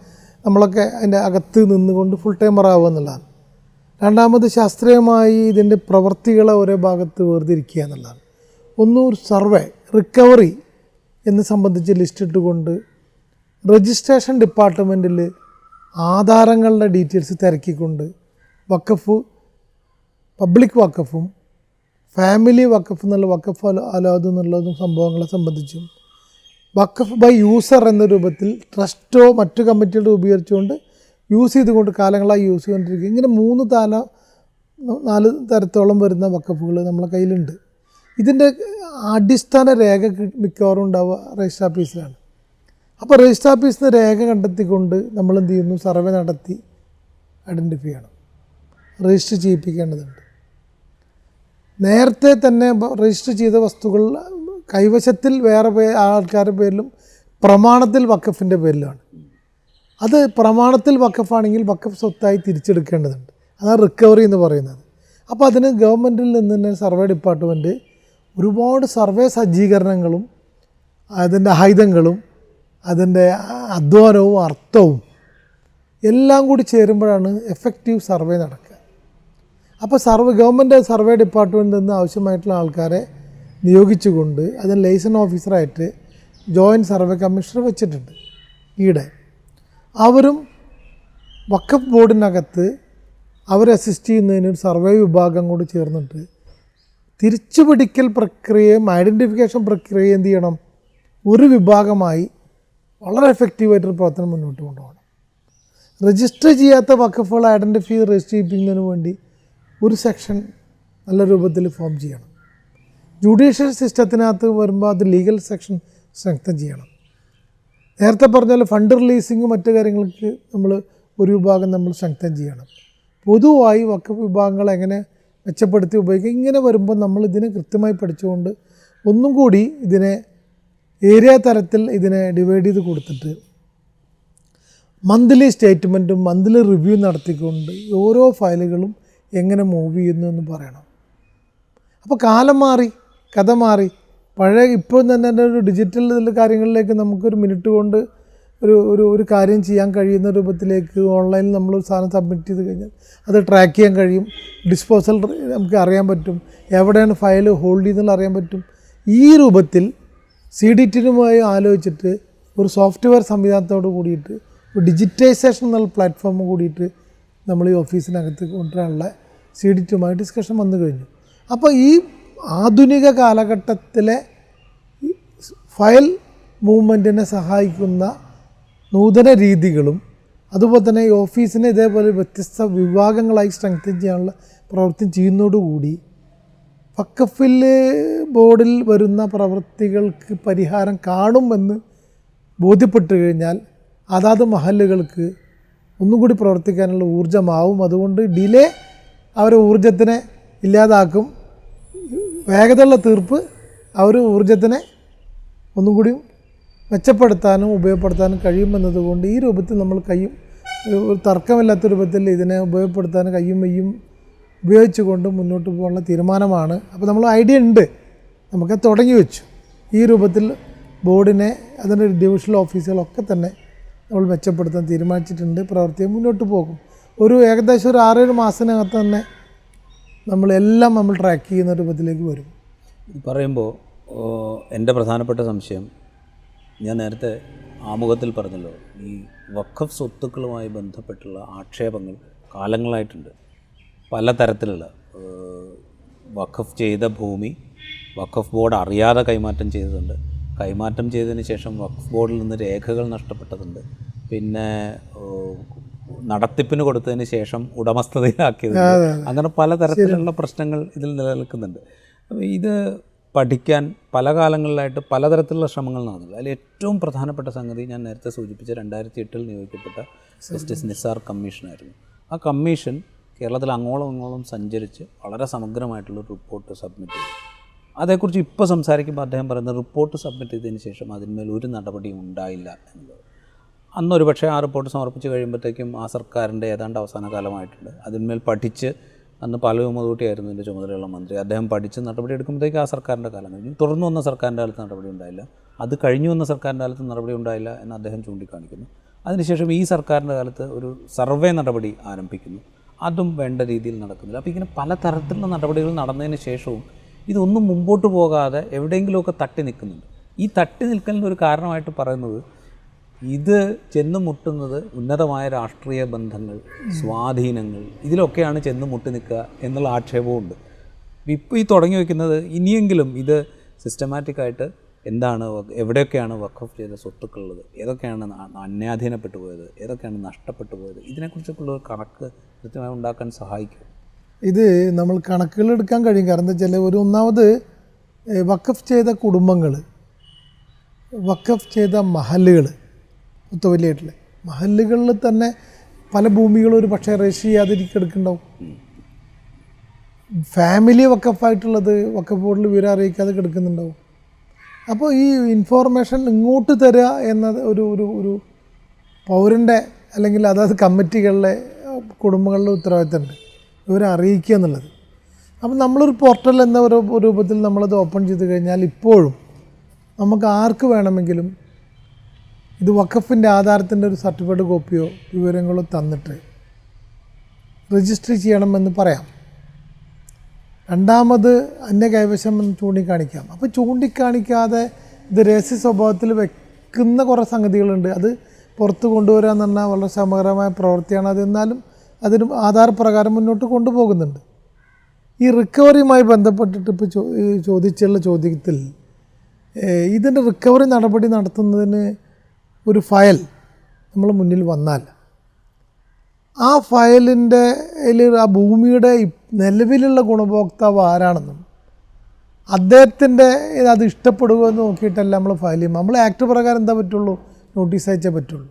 നമ്മളൊക്കെ അതിന്റെ അകത്ത് നിന്നുകൊണ്ട് ഫുൾ ടൈമർ ആവുക എന്നുള്ളതാണ്. രണ്ടാമത് ശാസ്ത്രീയമായി ഇതിന്റെ പ്രവൃത്തികളെ ഒരേ ഭാഗത്ത് വേർതിരിക്കുക എന്നുള്ളതാണ്. ഒന്ന് ഒരു സർവേ റിക്കവറി എന്ന് സംബന്ധിച്ച് ലിസ്റ്റ് ഇട്ടുകൊണ്ട് രജിസ്ട്രേഷൻ ഡിപ്പാർട്ട്മെന്റിൽ ആധാരങ്ങളുടെ ഡീറ്റെയിൽസ് തിരക്കിക്കൊണ്ട് വക്കഫ് പബ്ലിക് വക്കഫും ഫാമിലി വക്കഫ് എന്നുള്ള വക്കഫ് അല- അലാദ് എന്നുള്ളതും സംഭവങ്ങളെ സംബന്ധിച്ചും. വക്കഫ് ബൈ യൂസർ എന്ന രൂപത്തിൽ ട്രസ്റ്റോ മറ്റു കമ്മിറ്റികൾ രൂപീകരിച്ചുകൊണ്ട് യൂസ് ചെയ്തുകൊണ്ട് കാലങ്ങളായി യൂസ് ചെയ്തുകൊണ്ടിരിക്കുക. ഇങ്ങനെ മൂന്ന് താല നാല് തരത്തോളം വരുന്ന വക്കഫുകൾ നമ്മളെ കയ്യിലുണ്ട്. ഇതിന്റെ അടിസ്ഥാന രേഖ മിക്കവാറും ഉണ്ടാവുക രജിസ്റ്റർ ഓഫീസിലാണ് അപ്പോൾ രജിസ്റ്റർ ഓഫീസിൽ നിന്ന് രേഖ കണ്ടെത്തിക്കൊണ്ട് നമ്മൾ എന്ത് ചെയ്യുന്നു? സർവേ നടത്തി ഐഡന്റിഫൈ ചെയ്യണം. രജിസ്റ്റർ ചെയ്യിപ്പിക്കേണ്ടതുണ്ട്. നേരത്തെ തന്നെ രജിസ്റ്റർ ചെയ്ത വസ്തുക്കൾ കൈവശത്തിൽ വേറെ പേ ആൾക്കാരുടെ പേരിലും പ്രമാണത്തിൽ വക്കഫിന്റെ പേരിലാണ് അത് പ്രമാണത്തിൽ വക്കഫാണെങ്കിൽ വക്കഫ് സ്വത്തായി തിരിച്ചെടുക്കേണ്ടതുണ്ട്. അതാണ് റിക്കവറി എന്ന് പറയുന്നത്. അപ്പോൾ അതിന് ഗവൺമെന്റിൽ നിന്ന് തന്നെ സർവേ ഡിപ്പാർട്ട്മെന്റ് ഒരുപാട് സർവേ സജ്ജീകരണങ്ങളും അതിന്റെ ആയുധങ്ങളും അതിന്റെ അധ്വാനവും അർത്ഥവും എല്ലാം കൂടി ചേരുമ്പോഴാണ് എഫക്റ്റീവ് സർവേ നടക്കുക അപ്പോൾ സർവേ ഗവൺമെന്റ് സർവേ ഡിപ്പാർട്ട്മെന്റിൽ നിന്ന് ആവശ്യമായിട്ടുള്ള ആൾക്കാരെ നിയോഗിച്ചുകൊണ്ട് അതിന് ലൈസൺ ഓഫീസറായിട്ട് ജോയിന്റ് സർവേ കമ്മീഷണർ വെച്ചിട്ടുണ്ട് ഈടെ അവരും വക്കഫ് ബോർഡിനകത്ത് അവരെ അസിസ്റ്റ് ചെയ്യുന്നതിന് ഒരു സർവേ വിഭാഗം കൂടി ചേർന്നിട്ട് തിരിച്ചുപിടിക്കൽ പ്രക്രിയയും ഐഡന്റിഫിക്കേഷൻ പ്രക്രിയയും എന്ത് ചെയ്യണം? ഒരു വിഭാഗമായി വളരെ എഫക്റ്റീവായിട്ടൊരു പ്രവർത്തനം മുന്നോട്ട് കൊണ്ടുപോകണം. രജിസ്റ്റർ ചെയ്യാത്ത വക്കഫുകൾ ഐഡന്റിഫൈ രജിസ്റ്റർ ചെയ്യിപ്പിക്കുന്നതിന് വേണ്ടി ഒരു സെക്ഷൻ നല്ല രൂപത്തിൽ ഫോം ചെയ്യണം. ജുഡീഷ്യൽ സിസ്റ്റത്തിനകത്ത് വരുമ്പോൾ അത് ലീഗൽ സെക്ഷൻ സ്ട്രെങ്തൻ ചെയ്യണം. നേരത്തെ പറഞ്ഞാൽ ഫണ്ട് റിലീസിങ്ങും മറ്റു കാര്യങ്ങൾക്ക് നമ്മൾ ഒരു വിഭാഗം നമ്മൾ സ്ട്രെങ്തൻ ചെയ്യണം. പൊതുവായി വക്കഫ് വിഭാഗങ്ങൾ എങ്ങനെ മെച്ചപ്പെടുത്തി ഉപയോഗിക്കുക ഇങ്ങനെ വരുമ്പോൾ നമ്മൾ ഇതിനെ കൃത്യമായി പഠിച്ചുകൊണ്ട് ഒന്നും കൂടി ഇതിനെ ഏരിയ തരത്തിൽ ഇതിനെ ഡിവൈഡ് ചെയ്ത് കൊടുത്തിട്ട് മന്ത്ലി സ്റ്റേറ്റ്മെന്റും മന്ത്ലി റിവ്യൂ നടത്തിക്കൊണ്ട് ഓരോ ഫയലുകളും എങ്ങനെ മൂവ് ചെയ്യുന്നു എന്ന് പറയണം. അപ്പോൾ കാലം മാറി കഥ മാറി. പഴയ ഇപ്പോൾ തന്നെ ഒരു ഡിജിറ്റൽ കാര്യങ്ങളിലേക്ക് നമുക്കൊരു മിനിറ്റ് കൊണ്ട് ഒരു ഒരു ഒരു കാര്യം ചെയ്യാൻ കഴിയുന്ന രൂപത്തിലേക്ക് ഓൺലൈനിൽ നമ്മൾ സാധനം സബ്മിറ്റ് ചെയ്ത് കഴിഞ്ഞാൽ അത് ട്രാക്ക് ചെയ്യാൻ കഴിയും. ഡിസ്പോസൽ നമുക്ക് അറിയാൻ പറ്റും. എവിടെയാണ് ഫയൽ ഹോൾഡ് ചെയ്യുന്നത് അറിയാൻ പറ്റും. ഈ രൂപത്തിൽ സി ഡി ടിനുമായി ആലോചിച്ചിട്ട് ഒരു സോഫ്റ്റ്വെയർ സംവിധാനത്തോട് കൂടിയിട്ട് ഒരു ഡിജിറ്റൈസേഷൻ എന്നുള്ള പ്ലാറ്റ്ഫോം കൂടിയിട്ട് നമ്മൾ ഈ ഓഫീസിനകത്ത് കൊണ്ടുവരാനുള്ള സി ഡി ടുമായി ഡിസ്കഷൻ വന്നു കഴിഞ്ഞു. അപ്പോൾ ഈ ആധുനിക കാലഘട്ടത്തിലെ ഫയൽ മൂവ്മെന്റിനെ സഹായിക്കുന്ന നൂതന രീതികളും അതുപോലെ തന്നെ ഈ ഓഫീസിനെ ഇതേപോലെ വ്യത്യസ്ത വിഭാഗങ്ങളായി സ്ട്രെങ്തൻ ചെയ്യാനുള്ള പ്രവൃത്തി ചെയ്യുന്നതോടുകൂടി വക്കഫിൽ ബോർഡിൽ വരുന്ന പ്രവൃത്തികൾക്ക് പരിഹാരം കാണുമെന്ന് ബോധ്യപ്പെട്ടു കഴിഞ്ഞാൽ അതാത് മഹല്ലുകൾക്ക് ഒന്നും കൂടി പ്രവർത്തിക്കാനുള്ള ഊർജമാവും. അതുകൊണ്ട് ഡിലേ അവരെ ഊർജത്തിനെ ഇല്ലാതാക്കും. വേഗതയുള്ള തീർപ്പ് അവർ ഊർജത്തിനെ ഒന്നും കൂടി മെച്ചപ്പെടുത്താനും ഉപയോഗപ്പെടുത്താനും കഴിയുമെന്നതുകൊണ്ട് ഈ രൂപത്തിൽ നമ്മൾ കയ്യും ഒരു തർക്കമില്ലാത്ത രൂപത്തിൽ ഇതിനെ ഉപയോഗപ്പെടുത്താൻ കയ്യും മെയ്യും ഉപയോഗിച്ചുകൊണ്ട് മുന്നോട്ട് പോകാനുള്ള തീരുമാനമാണ്. അപ്പോൾ നമ്മൾ ഐഡിയ ഉണ്ട്. നമുക്ക് തുടങ്ങി വെച്ചു. ഈ രൂപത്തിൽ ബോർഡിനെ അതിന്റെ ഡിവിഷണൽ ഓഫീസുകളൊക്കെ തന്നെ നമ്മൾ മെച്ചപ്പെടുത്താൻ തീരുമാനിച്ചിട്ടുണ്ട്. പ്രവർത്തിയെ മുന്നോട്ട് പോകും. ഒരു ഏകദേശം ഒരു ആറേഴ് മാസത്തിനകത്ത് തന്നെ നമ്മളെല്ലാം നമ്മൾ ട്രാക്ക് ചെയ്യുന്ന രൂപത്തിലേക്ക് വരും. പറയുമ്പോൾ എന്റെ പ്രധാനപ്പെട്ട സംശയം ഞാൻ നേരത്തെ ആമുഖത്തിൽ പറഞ്ഞല്ലോ ഈ വഖഫ് സ്വത്തുക്കളുമായി ബന്ധപ്പെട്ടുള്ള ആക്ഷേപങ്ങൾ കാലങ്ങളായിട്ടുണ്ട്. പല തരത്തിലുള്ള വഖഫ് ചെയ്ത ഭൂമി വഖഫ് ബോർഡ് അറിയാതെ കൈമാറ്റം ചെയ്തതുണ്ട്. കൈമാറ്റം ചെയ്തതിന് ശേഷം വഖഫ് ബോർഡിൽ നിന്ന് രേഖകൾ നഷ്ടപ്പെട്ടതുണ്ട്. പിന്നെ നടത്തിപ്പിന് കൊടുത്തതിന് ശേഷം ഉടമസ്ഥതയിലാക്കിയത് അങ്ങനെ പലതരത്തിലുള്ള പ്രശ്നങ്ങൾ ഇതിൽ നിലനിൽക്കുന്നുണ്ട്. ഇത് പഠിക്കാൻ പല കാലങ്ങളിലായിട്ട് പലതരത്തിലുള്ള ശ്രമങ്ങൾ നടന്നു അതിൽ ഏറ്റവും പ്രധാനപ്പെട്ട സംഗതി ഞാൻ നേരത്തെ സൂചിപ്പിച്ച രണ്ടായിരത്തി എട്ടിൽ നിയോഗിക്കപ്പെട്ട ജസ്റ്റിസ് നിസാർ കമ്മീഷനായിരുന്നു. ആ കമ്മീഷൻ കേരളത്തിൽ അങ്ങോളം ഇങ്ങോളം സഞ്ചരിച്ച് വളരെ സമഗ്രമായിട്ടുള്ള റിപ്പോർട്ട് സബ്മിറ്റ് ചെയ്തു. അതേക്കുറിച്ച് ഇപ്പോൾ സംസാരിക്കുമ്പോൾ അദ്ദേഹം പറയുന്നത് റിപ്പോർട്ട് സബ്മിറ്റ് ചെയ്തതിന് ശേഷം അതിന്മേൽ ഒരു നടപടിയും ഉണ്ടായില്ല എന്നുള്ളത് അന്നൊരു പക്ഷേ ആ റിപ്പോർട്ട് സമർപ്പിച്ച് കഴിയുമ്പോഴത്തേക്കും ആ സർക്കാരിന്റെ ഏതാണ്ട് അവസാന കാലമായിട്ടുണ്ട്. അതിന്മേൽ പഠിച്ച് അന്ന് പാലു മുതൂട്ടിയായിരുന്നു ഇതിന്റെ ചുമതലയുള്ള മന്ത്രി. അദ്ദേഹം പഠിച്ച് നടപടി എടുക്കുമ്പോഴത്തേക്ക് ആ സർക്കാരിന്റെ കാലം കഴിഞ്ഞു. തുടർന്ന് വന്ന സർക്കാരിന്റെ കാലത്ത് നടപടി ഉണ്ടായില്ല. അത് കഴിഞ്ഞു വന്ന സർക്കാരിന്റെ കാലത്ത് നടപടി ഉണ്ടായില്ല എന്ന് അദ്ദേഹം ചൂണ്ടിക്കാണിക്കുന്നു. അതിനുശേഷം ഈ സർക്കാരിന്റെ കാലത്ത് ഒരു സർവേ നടപടി ആരംഭിക്കുന്നു. അതും വേണ്ട രീതിയിൽ നടക്കുന്നില്ല. അപ്പോൾ ഇങ്ങനെ പല തരത്തിലുള്ള നടപടികൾ നടന്നതിന് ശേഷവും ഇതൊന്നും മുമ്പോട്ട് പോകാതെ എവിടെയെങ്കിലുമൊക്കെ തട്ടി നിൽക്കുന്നുണ്ട്. ഈ തട്ടി നിൽക്കലിന്റെ ഒരു കാരണമായിട്ട് പറയുന്നത് ഇത് ചെന്ന് മുട്ടുന്നത് ഉന്നതമായ രാഷ്ട്രീയ ബന്ധങ്ങൾ സ്വാധീനങ്ങൾ ഇതിലൊക്കെയാണ് ചെന്ന് മുട്ടി നിൽക്കുക എന്നുള്ള ആക്ഷേപമുണ്ട് ഇപ്പോൾ ഈ തുടങ്ങി വയ്ക്കുന്നത് ഇനിയെങ്കിലും ഇത് സിസ്റ്റമാറ്റിക്കായിട്ട് എന്താണ് എവിടെയൊക്കെയാണ് വഖഫ് ചെയ്ത സ്വത്തുക്കളുള്ളത് ഏതൊക്കെയാണ് അന്യാധീനപ്പെട്ടു പോയത് ഏതൊക്കെയാണ് നഷ്ടപ്പെട്ടു പോയത് ഇതിനെക്കുറിച്ചൊക്കെയുള്ള കണക്ക് കൃത്യമായി ഉണ്ടാക്കാൻ സഹായിക്കും. ഇത് നമ്മൾ കണക്കുകൾ എടുക്കാൻ കഴിയും. കാരണം എന്താ വെച്ചാൽ ഒരു ഒന്നാമത് വക്കഫ് ചെയ്ത കുടുംബങ്ങൾ വക്കഫ് ചെയ്ത മഹല്ലുകൾ വലിയ മഹല്ലുകളിൽ തന്നെ പല ഭൂമികളും ഒരു പക്ഷേ രജിസ്റ്റർ ചെയ്യാതിരിക്കും എടുക്കുന്നുണ്ടാവും. ഫാമിലി വക്കഫായിട്ടുള്ളത് വക്കഫ് ബോർഡിൽ വിവരം അറിയിക്കാതെ കിടക്കുന്നുണ്ടാവും. അപ്പോൾ ഈ ഇൻഫോർമേഷൻ ഇങ്ങോട്ട് തരിക എന്നത് ഒരു ഒരു ഒരു പൗരന്റെ അല്ലെങ്കിൽ അതായത് കമ്മിറ്റികളിലെ കുടുംബങ്ങളിലെ ഉത്തരവാദിത്തമുണ്ട്. ഇവരെ അറിയിക്കുക എന്നുള്ളത്. അപ്പം നമ്മളൊരു പോർട്ടൽ എന്ന ഒരു രൂപത്തിൽ നമ്മളത് ഓപ്പൺ ചെയ്ത് കഴിഞ്ഞാൽ ഇപ്പോഴും നമുക്ക് ആർക്ക് വേണമെങ്കിലും ഇത് വഖഫിന്റെ ആധാരത്തിന്റെ ഒരു സർട്ടിഫിക്കറ്റ് കോപ്പിയോ വിവരങ്ങളോ തന്നിട്ട് രജിസ്റ്റർ ചെയ്യണമെന്ന് പറയാം. രണ്ടാമത് അന്യ കൈവശം എന്ന് ചൂണ്ടിക്കാണിക്കാം. അപ്പോൾ ചൂണ്ടിക്കാണിക്കാതെ ഇത് രഹസ്യ സ്വഭാവത്തിൽ വെക്കുന്ന കുറേ സംഗതികളുണ്ട്. അത് പുറത്ത് കൊണ്ടുവരാമെന്ന് പറഞ്ഞാൽ വളരെ ശ്രമകരമായ പ്രവൃത്തിയാണ്. അത് എന്നാലും അതിന് ആധാരപ്രകാരം മുന്നോട്ട് കൊണ്ടുപോകുന്നുണ്ട്. ഈ റിക്കവറിയുമായി ബന്ധപ്പെട്ടിട്ട് ഇപ്പോൾ ചോദിച്ചുള്ള ചോദ്യത്തിൽ ഇതിന്റെ റിക്കവറി നടപടി നടത്തുന്നതിന് ഒരു ഫയൽ നമ്മൾ മുന്നിൽ വന്നാൽ ആ ഫയലിന്റെ ആ ഭൂമിയുടെ നിലവിലുള്ള ഗുണഭോക്താവ് ആരാണെന്നും അദ്ദേഹത്തിന്റെ അത് ഇഷ്ടപ്പെടുക എന്ന് നോക്കിയിട്ടല്ല നമ്മൾ ഫയൽ ചെയ്യും നമ്മൾ ആക്ട് പ്രകാരം എന്താ പറ്റുള്ളൂ? നോട്ടീസ് അയച്ചേ പറ്റുള്ളൂ.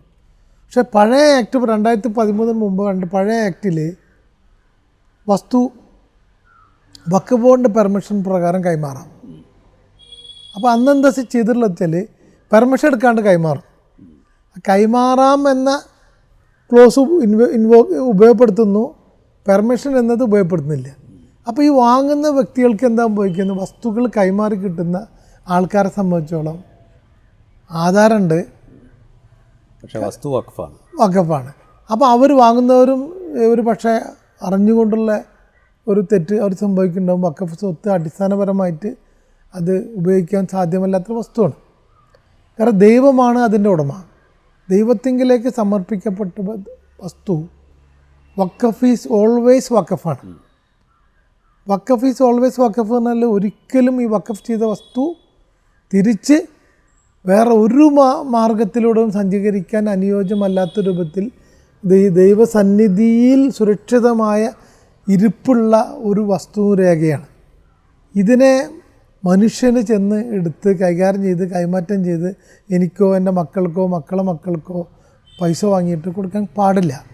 പക്ഷേ പഴയ ആക്ട് രണ്ടായിരത്തി പതിമൂന്നിന് മുമ്പ് കണ്ട് പഴയ ആക്ടിൽ വസ്തു വക്ക് ബോർഡിന്റെ പെർമിഷൻ പ്രകാരം കൈമാറാം. അപ്പോൾ അന്ന് എന്താ ചെയ്തിട്ടുള്ളത് വെച്ചാൽ പെർമിഷൻ എടുക്കാണ്ട് കൈമാറും. കൈമാറാം എന്ന ക്ലോസ് ഇൻവോ ഇൻവോ ഉപയോഗപ്പെടുത്തുന്നു. പെർമിഷൻ എന്നത് ഉപയോഗപ്പെടുത്തുന്നില്ല. അപ്പോൾ ഈ വാങ്ങുന്ന വ്യക്തികൾക്ക് എന്താ സംഭവിക്കുന്നത്? വസ്തുക്കൾ കൈമാറി കിട്ടുന്ന ആൾക്കാരെ സംബന്ധിച്ചോളം ആധാരമുണ്ട് പക്ഷേ വസ്തു വഖഫാണ്. വഖഫാണ്. അപ്പോൾ അവർ വാങ്ങുന്നവരും ഒരു പക്ഷേ അറിഞ്ഞുകൊണ്ടുള്ള ഒരു തെറ്റ് അവർ സംഭവിക്കുന്നുണ്ടാവും. വക്കഫ് സ്വത്ത് അടിസ്ഥാനപരമായിട്ട് അത് ഉപയോഗിക്കാൻ സാധ്യമല്ലാത്ത വസ്തുവാണ്. കാരണം ദൈവമാണ് അതിന്റെ ഉടമ. ദൈവത്തിങ്കിലേക്ക് സമർപ്പിക്കപ്പെട്ട വസ്തു വക്കഫ് ഈസ് ഓൾവേസ് വക്കഫാണ് വക്കഫ് ഈസ് ഓൾവേസ് വക്കഫ് എന്നാൽ ഒരിക്കലും ഈ വക്കഫ് ചെയ്ത വസ്തു തിരിച്ച് വേറെ ഒരു മാ മാർഗത്തിലൂടെയും സഞ്ചരിക്കാൻ അനുയോജ്യമല്ലാത്ത രൂപത്തിൽ ദൈവസന്നിധിയിൽ സുരക്ഷിതമായ ഇരിപ്പുള്ള ഒരു വസ്തുരേഖയാണ് ഇതിനെ മനുഷ്യന് ചെന്ന് എടുത്ത് കൈകാര്യം ചെയ്ത് കൈമാറ്റം ചെയ്ത് എനിക്കോ എന്റെ മക്കൾക്കോ മക്കളെ മക്കൾക്കോ പൈസ വാങ്ങിയിട്ട് കൊടുക്കാൻ പാടില്ല.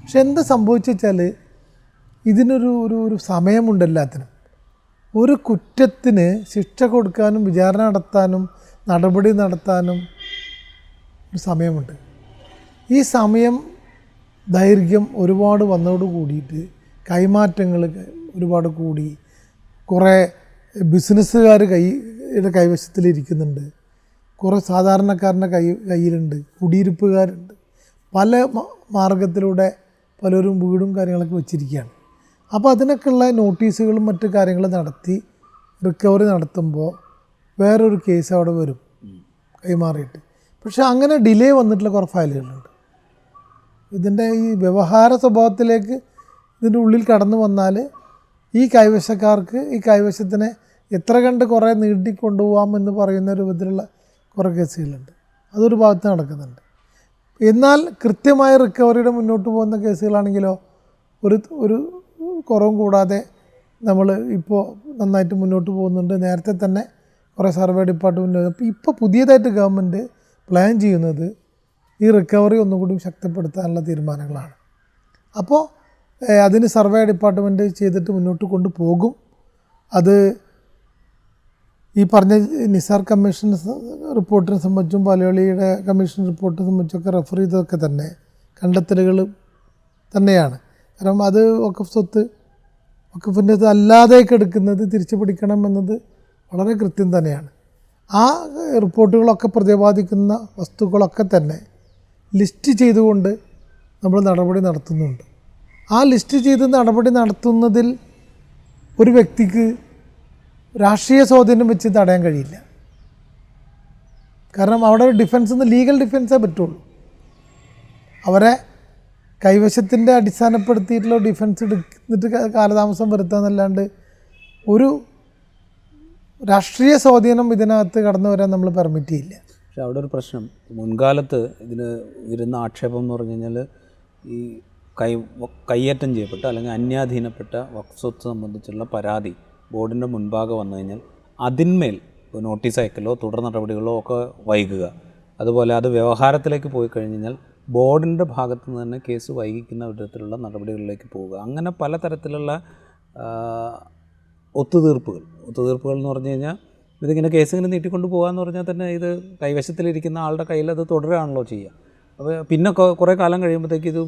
പക്ഷെ എന്താ സംഭവിച്ചാൽ ഇതിനൊരു ഒരു ഒരു സമയമുണ്ട് എല്ലാത്തിനും. ഒരു കുറ്റത്തിന് ശിക്ഷ കൊടുക്കാനും വിചാരണ നടത്താനും നടപടി നടത്താനും ഒരു സമയമുണ്ട്. ഈ സമയം ദൈർഘ്യം ഒരുപാട് വന്നതോട് കൂടിയിട്ട് കൈമാറ്റങ്ങൾ ഒരുപാട് കൂടി കുറേ ബിസിനസ്സുകാർ കൈയുടെ കൈവശത്തിലിരിക്കുന്നുണ്ട്. കുറേ സാധാരണക്കാരന്റെ കൈ കയ്യിലുണ്ട്. കുടിയിരുപ്പുകാരുണ്ട്. പല മാർഗത്തിലൂടെ പലരും വീടും കാര്യങ്ങളൊക്കെ വെച്ചിരിക്കുകയാണ്. അപ്പോൾ അതിനൊക്കെയുള്ള നോട്ടീസുകളും മറ്റു കാര്യങ്ങളും നടത്തി റിക്കവറി നടത്തുമ്പോൾ വേറൊരു കേസ് അവിടെ വരും. കൈമാറിയിട്ട്. പക്ഷെ അങ്ങനെ ഡിലേ വന്നിട്ടുള്ള കുറേ ഫയലുകളുണ്ട്. ഇതിന്റെ ഈ വ്യവഹാര സ്വഭാവത്തിലേക്ക് ഇതിന്റെ ഉള്ളിൽ കടന്നു വന്നാൽ ഈ കൈവശക്കാർക്ക് ഈ കൈവശത്തിനെ എത്ര കണ്ട് കുറേ നീട്ടിക്കൊണ്ടുപോകാം എന്ന് പറയുന്ന രൂപത്തിലുള്ള കുറേ കേസുകളുണ്ട്. അതൊരു ഭാഗത്ത് നടക്കുന്നുണ്ട്. എന്നാൽ കൃത്യമായ റിക്കവറിയുടെ മുന്നോട്ട് പോകുന്ന കേസുകളാണെങ്കിലോ ഒരു ഒരു കുറവും കൂടാതെ നമ്മൾ ഇപ്പോൾ നന്നായിട്ട് മുന്നോട്ട് പോകുന്നുണ്ട്. നേരത്തെ തന്നെ കുറേ സർവേ ഡിപ്പാർട്ട്മെന്റ് അപ്പോൾ ഇപ്പോൾ പുതിയതായിട്ട് ഗവൺമെന്റ് പ്ലാൻ ചെയ്യുന്നത് ഈ റിക്കവറി ഒന്നുകൂടി ശക്തിപ്പെടുത്താനുള്ള തീരുമാനങ്ങളാണ്. അപ്പോൾ അതിന് സർവേ ഡിപ്പാർട്ട്മെന്റ് ചെയ്തിട്ട് മുന്നോട്ട് കൊണ്ടുപോകും. അത് ഈ പറഞ്ഞ നിസാർ കമ്മീഷൻ റിപ്പോർട്ടിനെ സംബന്ധിച്ചും പലയാളിയുടെ കമ്മീഷൻ റിപ്പോർട്ടിനെ സംബന്ധിച്ചൊക്കെ റെഫർ ചെയ്തതൊക്കെ തന്നെ കണ്ടെത്തലുകൾ തന്നെയാണ്. കാരണം അത് വക്കഫ് സ്വത്ത് വക്കഫിന്റെ അല്ലാതെയൊക്കെ എടുക്കുന്നത് തിരിച്ചു പിടിക്കണം എന്നത് വളരെ കൃത്യം തന്നെയാണ്. ആ റിപ്പോർട്ടുകളൊക്കെ പ്രതിപാദിക്കുന്ന വസ്തുക്കളൊക്കെ തന്നെ ലിസ്റ്റ് ചെയ്തുകൊണ്ട് നമ്മൾ നടപടി നടത്തുന്നുണ്ട്. ആ ലിസ്റ്റ് ചെയ്ത് നടപടി നടത്തുന്നതിൽ ഒരു വ്യക്തിക്ക് രാഷ്ട്രീയ സ്വാധീനം വെച്ച് തടയാൻ കഴിയില്ല. കാരണം അവിടെ ഡിഫൻസ് നിന്ന് ലീഗൽ ഡിഫൻസേ പറ്റുള്ളൂ. അവരെ കൈവശത്തിന്റെ അടിസ്ഥാനപ്പെടുത്തിയിട്ടുള്ള ഡിഫൻസ് എടുത്തിട്ട് കാലതാമസം കാലതാമസം വരുത്താന്നല്ലാണ്ട് ഒരു രാഷ്ട്രീയ സ്വാധീനം ഇതിനകത്ത് കടന്നു വരാൻ നമ്മൾ പെർമിറ്റ് ചെയ്യില്ല. പക്ഷെ അവിടെ ഒരു പ്രശ്നം. മുൻകാലത്ത് ഇതിന് വരുന്ന ആക്ഷേപം എന്ന് പറഞ്ഞു കഴിഞ്ഞാൽ ഈ കൈ കൈയേറ്റം ചെയ്യപ്പെട്ട അല്ലെങ്കിൽ അന്യാധീനപ്പെട്ട വക്സ്വത്ത് സംബന്ധിച്ചുള്ള പരാതി ബോർഡിന്റെ മുൻപാകെ വന്നു കഴിഞ്ഞാൽ അതിന്മേൽ നോട്ടീസ് അയക്കലോ തുടർ നടപടികളോ ഒക്കെ വൈകുക. അതുപോലെ അത് വ്യവഹാരത്തിലേക്ക് പോയി കഴിഞ്ഞ് കഴിഞ്ഞാൽ ബോർഡിന്റെ ഭാഗത്ത് നിന്ന് തന്നെ കേസ് വൈകിക്കുന്ന വിധത്തിലുള്ള നടപടികളിലേക്ക് പോവുക. അങ്ങനെ പലതരത്തിലുള്ള ഒത്തുതീർപ്പുകൾ. ഒത്തുതീർപ്പുകൾ എന്ന് പറഞ്ഞു കഴിഞ്ഞാൽ ഇതിങ്ങനെ കേസ് ഇങ്ങനെ നീട്ടിക്കൊണ്ട് പോകാമെന്ന് പറഞ്ഞാൽ തന്നെ ഇത് കൈവശത്തിലിരിക്കുന്ന ആളുടെ കയ്യിൽ അത് തുടരുകയാണല്ലോ ചെയ്യുക. അപ്പോൾ പിന്നെ കുറേ കാലം കഴിയുമ്പോഴത്തേക്ക് ഇത്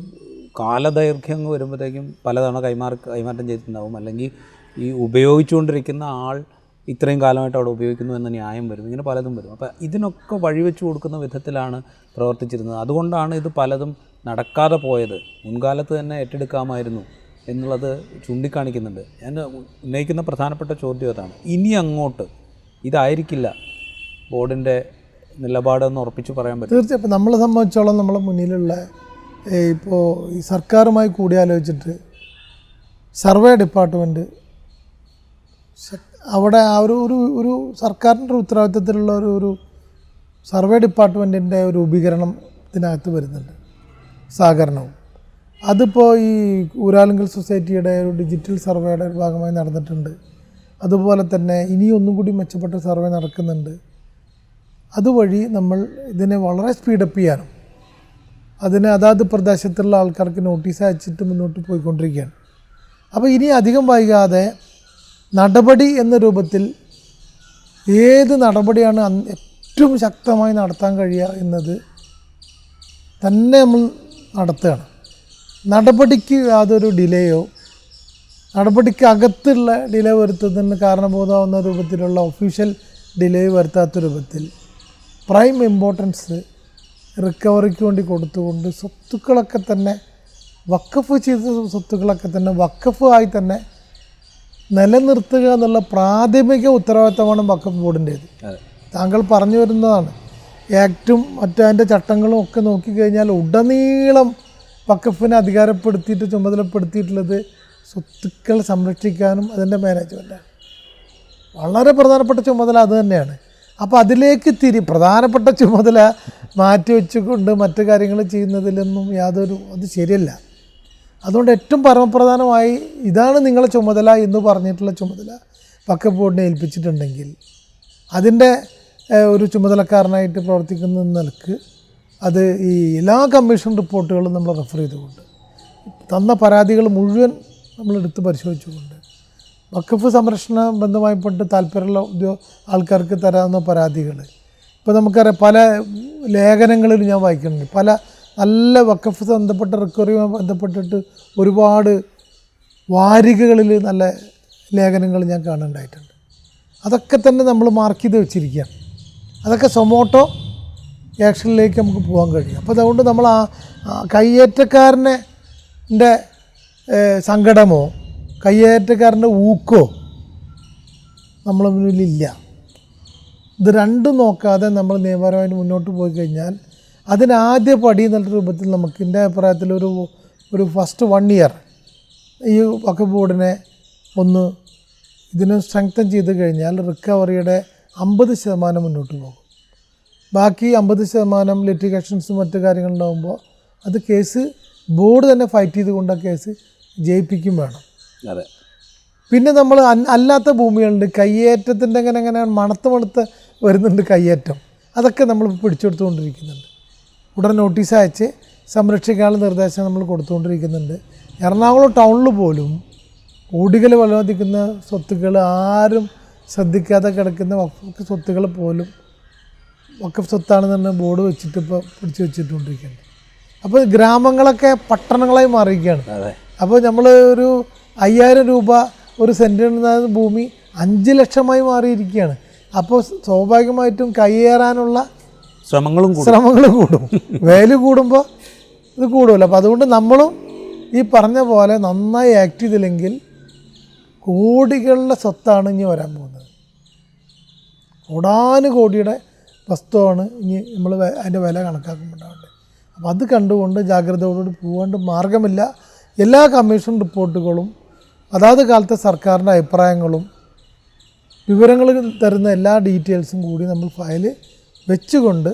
കാലദൈർഘ്യം വരുമ്പോഴത്തേക്കും പലതവണ കൈമാറി കൈമാറ്റം ചെയ്തിട്ടുണ്ടാവും. അല്ലെങ്കിൽ ഈ ഉപയോഗിച്ചുകൊണ്ടിരിക്കുന്ന ആൾ ഇത്രയും കാലമായിട്ട് അവിടെ ഉപയോഗിക്കുന്നു എന്ന ന്യായം വരും. ഇങ്ങനെ പലതും വരും. അപ്പോൾ ഇതിനൊക്കെ വഴിവെച്ച് കൊടുക്കുന്ന വിധത്തിലാണ് പ്രവർത്തിച്ചിരുന്നത്. അതുകൊണ്ടാണ് ഇത് പലതും നടക്കാതെ പോയത്. മുൻകാലത്ത് തന്നെ ഏറ്റെടുക്കാമായിരുന്നു. എന്നുള്ളത് ചൂണ്ടിക്കാണിക്കുന്നുണ്ട്. ഞാൻ ഉന്നയിക്കുന്ന പ്രധാനപ്പെട്ട ചോദ്യം അതാണ്. ഇനി അങ്ങോട്ട് ഇതായിരിക്കില്ല ബോർഡിന്റെ നിലപാടെന്ന് ഉറപ്പിച്ച് പറയാൻ പറ്റും. തീർച്ചയായും നമ്മളെ സംബന്ധിച്ചോളം നമ്മളെ മുന്നിലുള്ള ഇപ്പോൾ ഈ സർക്കാരുമായി കൂടിയാലോചിച്ചിട്ട് സർവേ ഡിപ്പാർട്ട്മെന്റ് അവിടെ ആ ഒരു ഒരു ഒരു സർക്കാരിന്റെ ഉത്തരവാദിത്തത്തിലുള്ള ഒരു ഒരു സർവേ ഡിപ്പാർട്ട്മെന്റിന്റെ ഒരു ഉപീകരണം ഇതിനകത്ത് വരുന്നുണ്ട്. സഹകരണവും. അതിപ്പോൾ ഈ ഊരാലുങ്കൽ സൊസൈറ്റിയുടെ ഒരു ഡിജിറ്റൽ സർവേയുടെ ഒരു ഭാഗമായി നടന്നിട്ടുണ്ട്. അതുപോലെ തന്നെ ഇനി ഒന്നും കൂടി മെച്ചപ്പെട്ട സർവേ നടക്കുന്നുണ്ട്. അതുവഴി നമ്മൾ ഇതിനെ വളരെ സ്പീഡപ്പ് ചെയ്യാനും അതിന് അതാത് പ്രദേശത്തുള്ള ആൾക്കാർക്ക് നോട്ടീസ് അയച്ചിട്ട് മുന്നോട്ട് പോയിക്കൊണ്ടിരിക്കുകയാണ്. അപ്പോൾ ഇനി അധികം വൈകാതെ നടപടി എന്ന രൂപത്തിൽ ഏത് നടപടിയാണ് ഏറ്റവും ശക്തമായി നടത്താൻ കഴിയുക എന്നത് തന്നെ നമ്മൾ നടത്തുകയാണ്. നടപടിക്ക് യാതൊരു ഡിലേയോ നടപടിക്ക് അകത്തുള്ള ഡിലേ വരുത്തുന്നതിന് കാരണബോധമാവുന്ന രൂപത്തിലുള്ള ഒഫീഷ്യൽ ഡിലേ വരുത്താത്ത രൂപത്തിൽ പ്രൈം ഇമ്പോർട്ടൻസ് റിക്കവറിക്ക് വേണ്ടി കൊടുത്തുകൊണ്ട് സ്വത്തുക്കളൊക്കെ തന്നെ വക്കഫ് ചെയ്ത സ്വത്തുക്കളൊക്കെ തന്നെ വക്കഫ് ആയി തന്നെ നിലനിർത്തുക എന്നുള്ള പ്രാഥമിക ഉത്തരവാദിത്തമാണ് വക്കഫ് ബോർഡിന്റേത്. താങ്കൾ പറഞ്ഞു വരുന്നതാണ്. ആക്റ്റും മറ്റതിന്റെ ചട്ടങ്ങളും ഒക്കെ നോക്കിക്കഴിഞ്ഞാൽ ഉടനീളം വക്കഫിനെ അധികാരപ്പെടുത്തിയിട്ട് ചുമതലപ്പെടുത്തിയിട്ടുള്ളത് സ്വത്തുക്കൾ സംരക്ഷിക്കാനും അതിന്റെ മാനേജ്മെന്റാണ് വളരെ പ്രധാനപ്പെട്ട ചുമതല അത് തന്നെയാണ്. അപ്പോൾ അതിലേക്ക് തിരി പ്രധാനപ്പെട്ട ചുമതല മാറ്റി വെച്ചുകൊണ്ട് മറ്റു കാര്യങ്ങൾ ചെയ്യുന്നതിലൊന്നും യാതൊരു അത് ശരിയല്ല. അതുകൊണ്ട് ഏറ്റവും പരമപ്രധാനമായി ഇതാണ് നിങ്ങളെ ചുമതല എന്ന് പറഞ്ഞിട്ടുള്ള ചുമതല ബോർഡിനെ ഏൽപ്പിച്ചിട്ടുണ്ടെങ്കിൽ അതിന്റെ ഒരു ചുമതലക്കാരനായിട്ട് പ്രവർത്തിക്കുന്ന നിലയ്ക്ക് അത് ഈ എല്ലാ കമ്മീഷൻ റിപ്പോർട്ടുകളും നമ്മൾ റെഫർ ചെയ്തുകൊണ്ട് തന്ന പരാതികൾ മുഴുവൻ നമ്മൾ എടുത്ത് പരിശോധിച്ചുകൊണ്ട് വഖഫ് സംരക്ഷണ ബന്ധമായിപ്പെട്ട് താല്പര്യമുള്ള ഉദ്യോ ആൾക്കാർക്ക് തരാവുന്ന പരാതികൾ. ഇപ്പോൾ നമുക്കറിയാം പല ലേഖനങ്ങളിൽ ഞാൻ വായിക്കുന്നുണ്ട്. പല നല്ല വഖഫ് ബന്ധപ്പെട്ട റിക്കവറിയുമായി ബന്ധപ്പെട്ടിട്ട് ഒരുപാട് വാരികകളിൽ നല്ല ലേഖനങ്ങൾ ഞാൻ കാണുന്നുണ്ടായിട്ടുണ്ട് അതൊക്കെ തന്നെ നമ്മൾ മാർക്ക് ചെയ്ത് വെച്ചിരിക്കുകയാണ്. അതൊക്കെ സൊമോട്ടോ ആക്ഷനിലേക്ക് നമുക്ക് പോകാൻ കഴിയും. അപ്പോൾ അതുകൊണ്ട് നമ്മൾ ആ കയ്യേറ്റക്കാരനെ സങ്കടമോ കയ്യേറ്റക്കാരന്റെ ഊക്കോ നമ്മളെ മുന്നിലില്ല. ഇത് രണ്ടും നോക്കാതെ നമ്മൾ നിയമപരമായിട്ട് മുന്നോട്ട് പോയി കഴിഞ്ഞാൽ അതിനാദ്യ പടി എന്നുള്ള രൂപത്തിൽ നമുക്ക് എന്റെ അഭിപ്രായത്തിൽ ഒരു ഒരു ഫസ്റ്റ് വൺ ഇയർ ഈ വഖഫ് ബോർഡിനെ ഒന്ന് ഇതിനെ സ്ട്രെങ്തൻ ചെയ്ത് കഴിഞ്ഞാൽ റിക്കവറിയുടെ അമ്പത് ശതമാനം മുന്നോട്ട് പോകും. ബാക്കി അമ്പത് ശതമാനം ലിറ്റിഗേഷൻസും മറ്റു കാര്യങ്ങളുണ്ടാകുമ്പോൾ അത് കേസ് ബോർഡ് തന്നെ ഫൈറ്റ് ചെയ്തുകൊണ്ട് ആ കേസ് ജയിപ്പിക്കും വേണം. അതെ. പിന്നെ നമ്മൾ അല്ലാത്ത ഭൂമികളുണ്ട്. കയ്യേറ്റത്തിന്റെ അങ്ങനെ അങ്ങനെ മണത്ത് മണത്ത് വരുന്നുണ്ട് കയ്യേറ്റം. അതൊക്കെ നമ്മൾ പിടിച്ചെടുത്തുകൊണ്ടിരിക്കുന്നുണ്ട്. ഉടൻ നോട്ടീസ് അയച്ച് സംരക്ഷിക്കാനുള്ള നിർദ്ദേശം നമ്മൾ കൊടുത്തുകൊണ്ടിരിക്കുന്നുണ്ട്. എറണാകുളം ടൗണിൽ പോലും ഓടികൾ വിലമതിക്കുന്ന സ്വത്തുക്കൾ ആരും ശ്രദ്ധിക്കാതെ കിടക്കുന്ന സ്വത്തുക്കൾ പോലും വക്കഫ് സ്വത്താണെന്ന് തന്നെ ബോർഡ് വെച്ചിട്ട് ഇപ്പോൾ പിടിച്ചു വെച്ചിട്ടുകൊണ്ടിരിക്കുകയാണ് അപ്പോൾ ഗ്രാമങ്ങളൊക്കെ പട്ടണങ്ങളായി മാറിയിരിക്കുകയാണ്. അപ്പോൾ നമ്മൾ ഒരു അയ്യായിരം രൂപ ഒരു സെന്റിന് ഭൂമി അഞ്ച് ലക്ഷമായി മാറിയിരിക്കുകയാണ്. അപ്പോൾ സ്വാഭാവികമായിട്ടും കയ്യേറാനുള്ള ശ്രമങ്ങളും ശ്രമങ്ങളും കൂടും. വേൽ കൂടുമ്പോൾ ഇത് കൂടുമല്ലോ അപ്പോൾ അതുകൊണ്ട് നമ്മളും ഈ പറഞ്ഞ പോലെ നന്നായി ആക്ട് ചെയ്തില്ലെങ്കിൽ കോടികളുടെ സ്വത്താണ് ഇനി വരാൻ പോകുന്നത്. കോടാനുകോടിയുടെ വസ്തുവാണ് ഇനി നമ്മൾ അതിന്റെ വില കണക്കാക്കുമ്പോഴാണ് അപ്പോൾ അത് കണ്ടുകൊണ്ട് ജാഗ്രതയോടുകൂടി പോകാണ്ട് മാർഗമില്ല എല്ലാ കമ്മീഷൻ റിപ്പോർട്ടുകളും അതാത് കാലത്തെ സർക്കാരിന്റെ അഭിപ്രായങ്ങളും വിവരങ്ങൾ തരുന്ന എല്ലാ ഡീറ്റെയിൽസും കൂടി നമ്മൾ ഫയൽ വെച്ചുകൊണ്ട്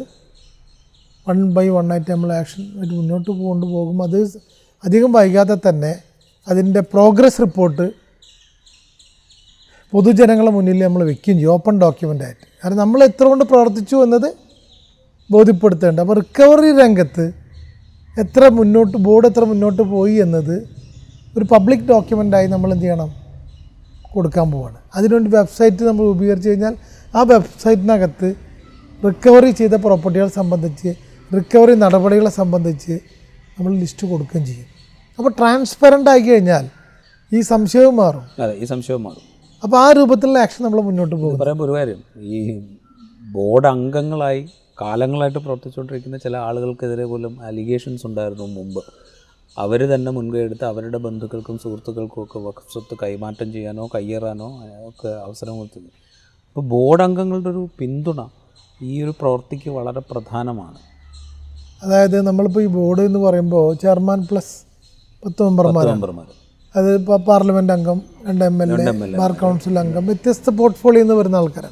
വൺ ബൈ വൺ ആയിട്ട് നമ്മൾ ആക്ഷൻ ആയിട്ട് മുന്നോട്ട് കൊണ്ടുപോകും അത് അധികം വൈകാതെ തന്നെ അതിന്റെ പ്രോഗ്രസ് റിപ്പോർട്ട് പൊതുജനങ്ങളെ മുന്നിൽ നമ്മൾ വെക്കുകയും ചെയ്യും. ഓപ്പൺ ഡോക്യുമെന്റ് ആയിട്ട്. കാരണം നമ്മൾ എത്ര കൊണ്ട് പ്രവർത്തിച്ചു എന്നത് ബോധ്യപ്പെടുത്തേണ്ട. അപ്പോൾ റിക്കവറി രംഗത്ത് എത്ര മുന്നോട്ട് ബോർഡ് എത്ര മുന്നോട്ട് പോയി എന്നത് ഒരു പബ്ലിക് ഡോക്യുമെന്റായി നമ്മൾ എന്ത് ചെയ്യണം? കൊടുക്കാൻ പോവാണ്. അതിനുവേണ്ടി വെബ്സൈറ്റ് നമ്മൾ രൂപീകരിച്ച് കഴിഞ്ഞാൽ ആ വെബ്സൈറ്റിനകത്ത് റിക്കവറി ചെയ്ത പ്രോപ്പർട്ടികളെ സംബന്ധിച്ച് റിക്കവറി നടപടികളെ സംബന്ധിച്ച് നമ്മൾ ലിസ്റ്റ് കൊടുക്കുകയും ചെയ്യും. അപ്പോൾ ട്രാൻസ്പെറന്റ് ആയി കഴിഞ്ഞാൽ ഈ സംശയവും മാറും. അതെ ഈ സംശയവും മാറും. അപ്പോൾ ആ രൂപത്തിലുള്ള ആക്ഷൻ നമ്മൾ മുന്നോട്ട് പോകും പറയുമ്പോൾ ഒരു കാര്യം ഈ ബോർഡ് അംഗങ്ങളായി കാലങ്ങളായിട്ട് പ്രവർത്തിച്ചുകൊണ്ടിരിക്കുന്ന ചില ആളുകൾക്കെതിരെ പോലും അലിഗേഷൻസ് ഉണ്ടായിരുന്നു മുമ്പ്. അവർ തന്നെ മുൻകൈ എടുത്ത് അവരുടെ ബന്ധുക്കൾക്കും സുഹൃത്തുക്കൾക്കും ഒക്കെ വഖഫ് സ്വത്ത് കൈമാറ്റം ചെയ്യാനോ കയ്യേറാനോ ഒക്കെ അവസരം കൊടുത്തത് അപ്പോൾ ബോർഡ് അംഗങ്ങളുടെ ഒരു പിന്തുണ ഈ ഒരു പ്രവൃത്തിക്ക് വളരെ പ്രധാനമാണ്. അതായത് നമ്മളിപ്പോൾ ഈ ബോർഡ് എന്ന് പറയുമ്പോൾ ചെയർമാൻ പ്ലസ് പത്ത് മെമ്പർമാർ മെമ്പർമാർ അത് ഇപ്പോൾ പാർലമെന്റ് അംഗം രണ്ട് M L A bar council അംഗം വ്യത്യസ്ത പോർട്ട്ഫോളിയോ നിന്ന് വരുന്ന ആൾക്കാരാണ്.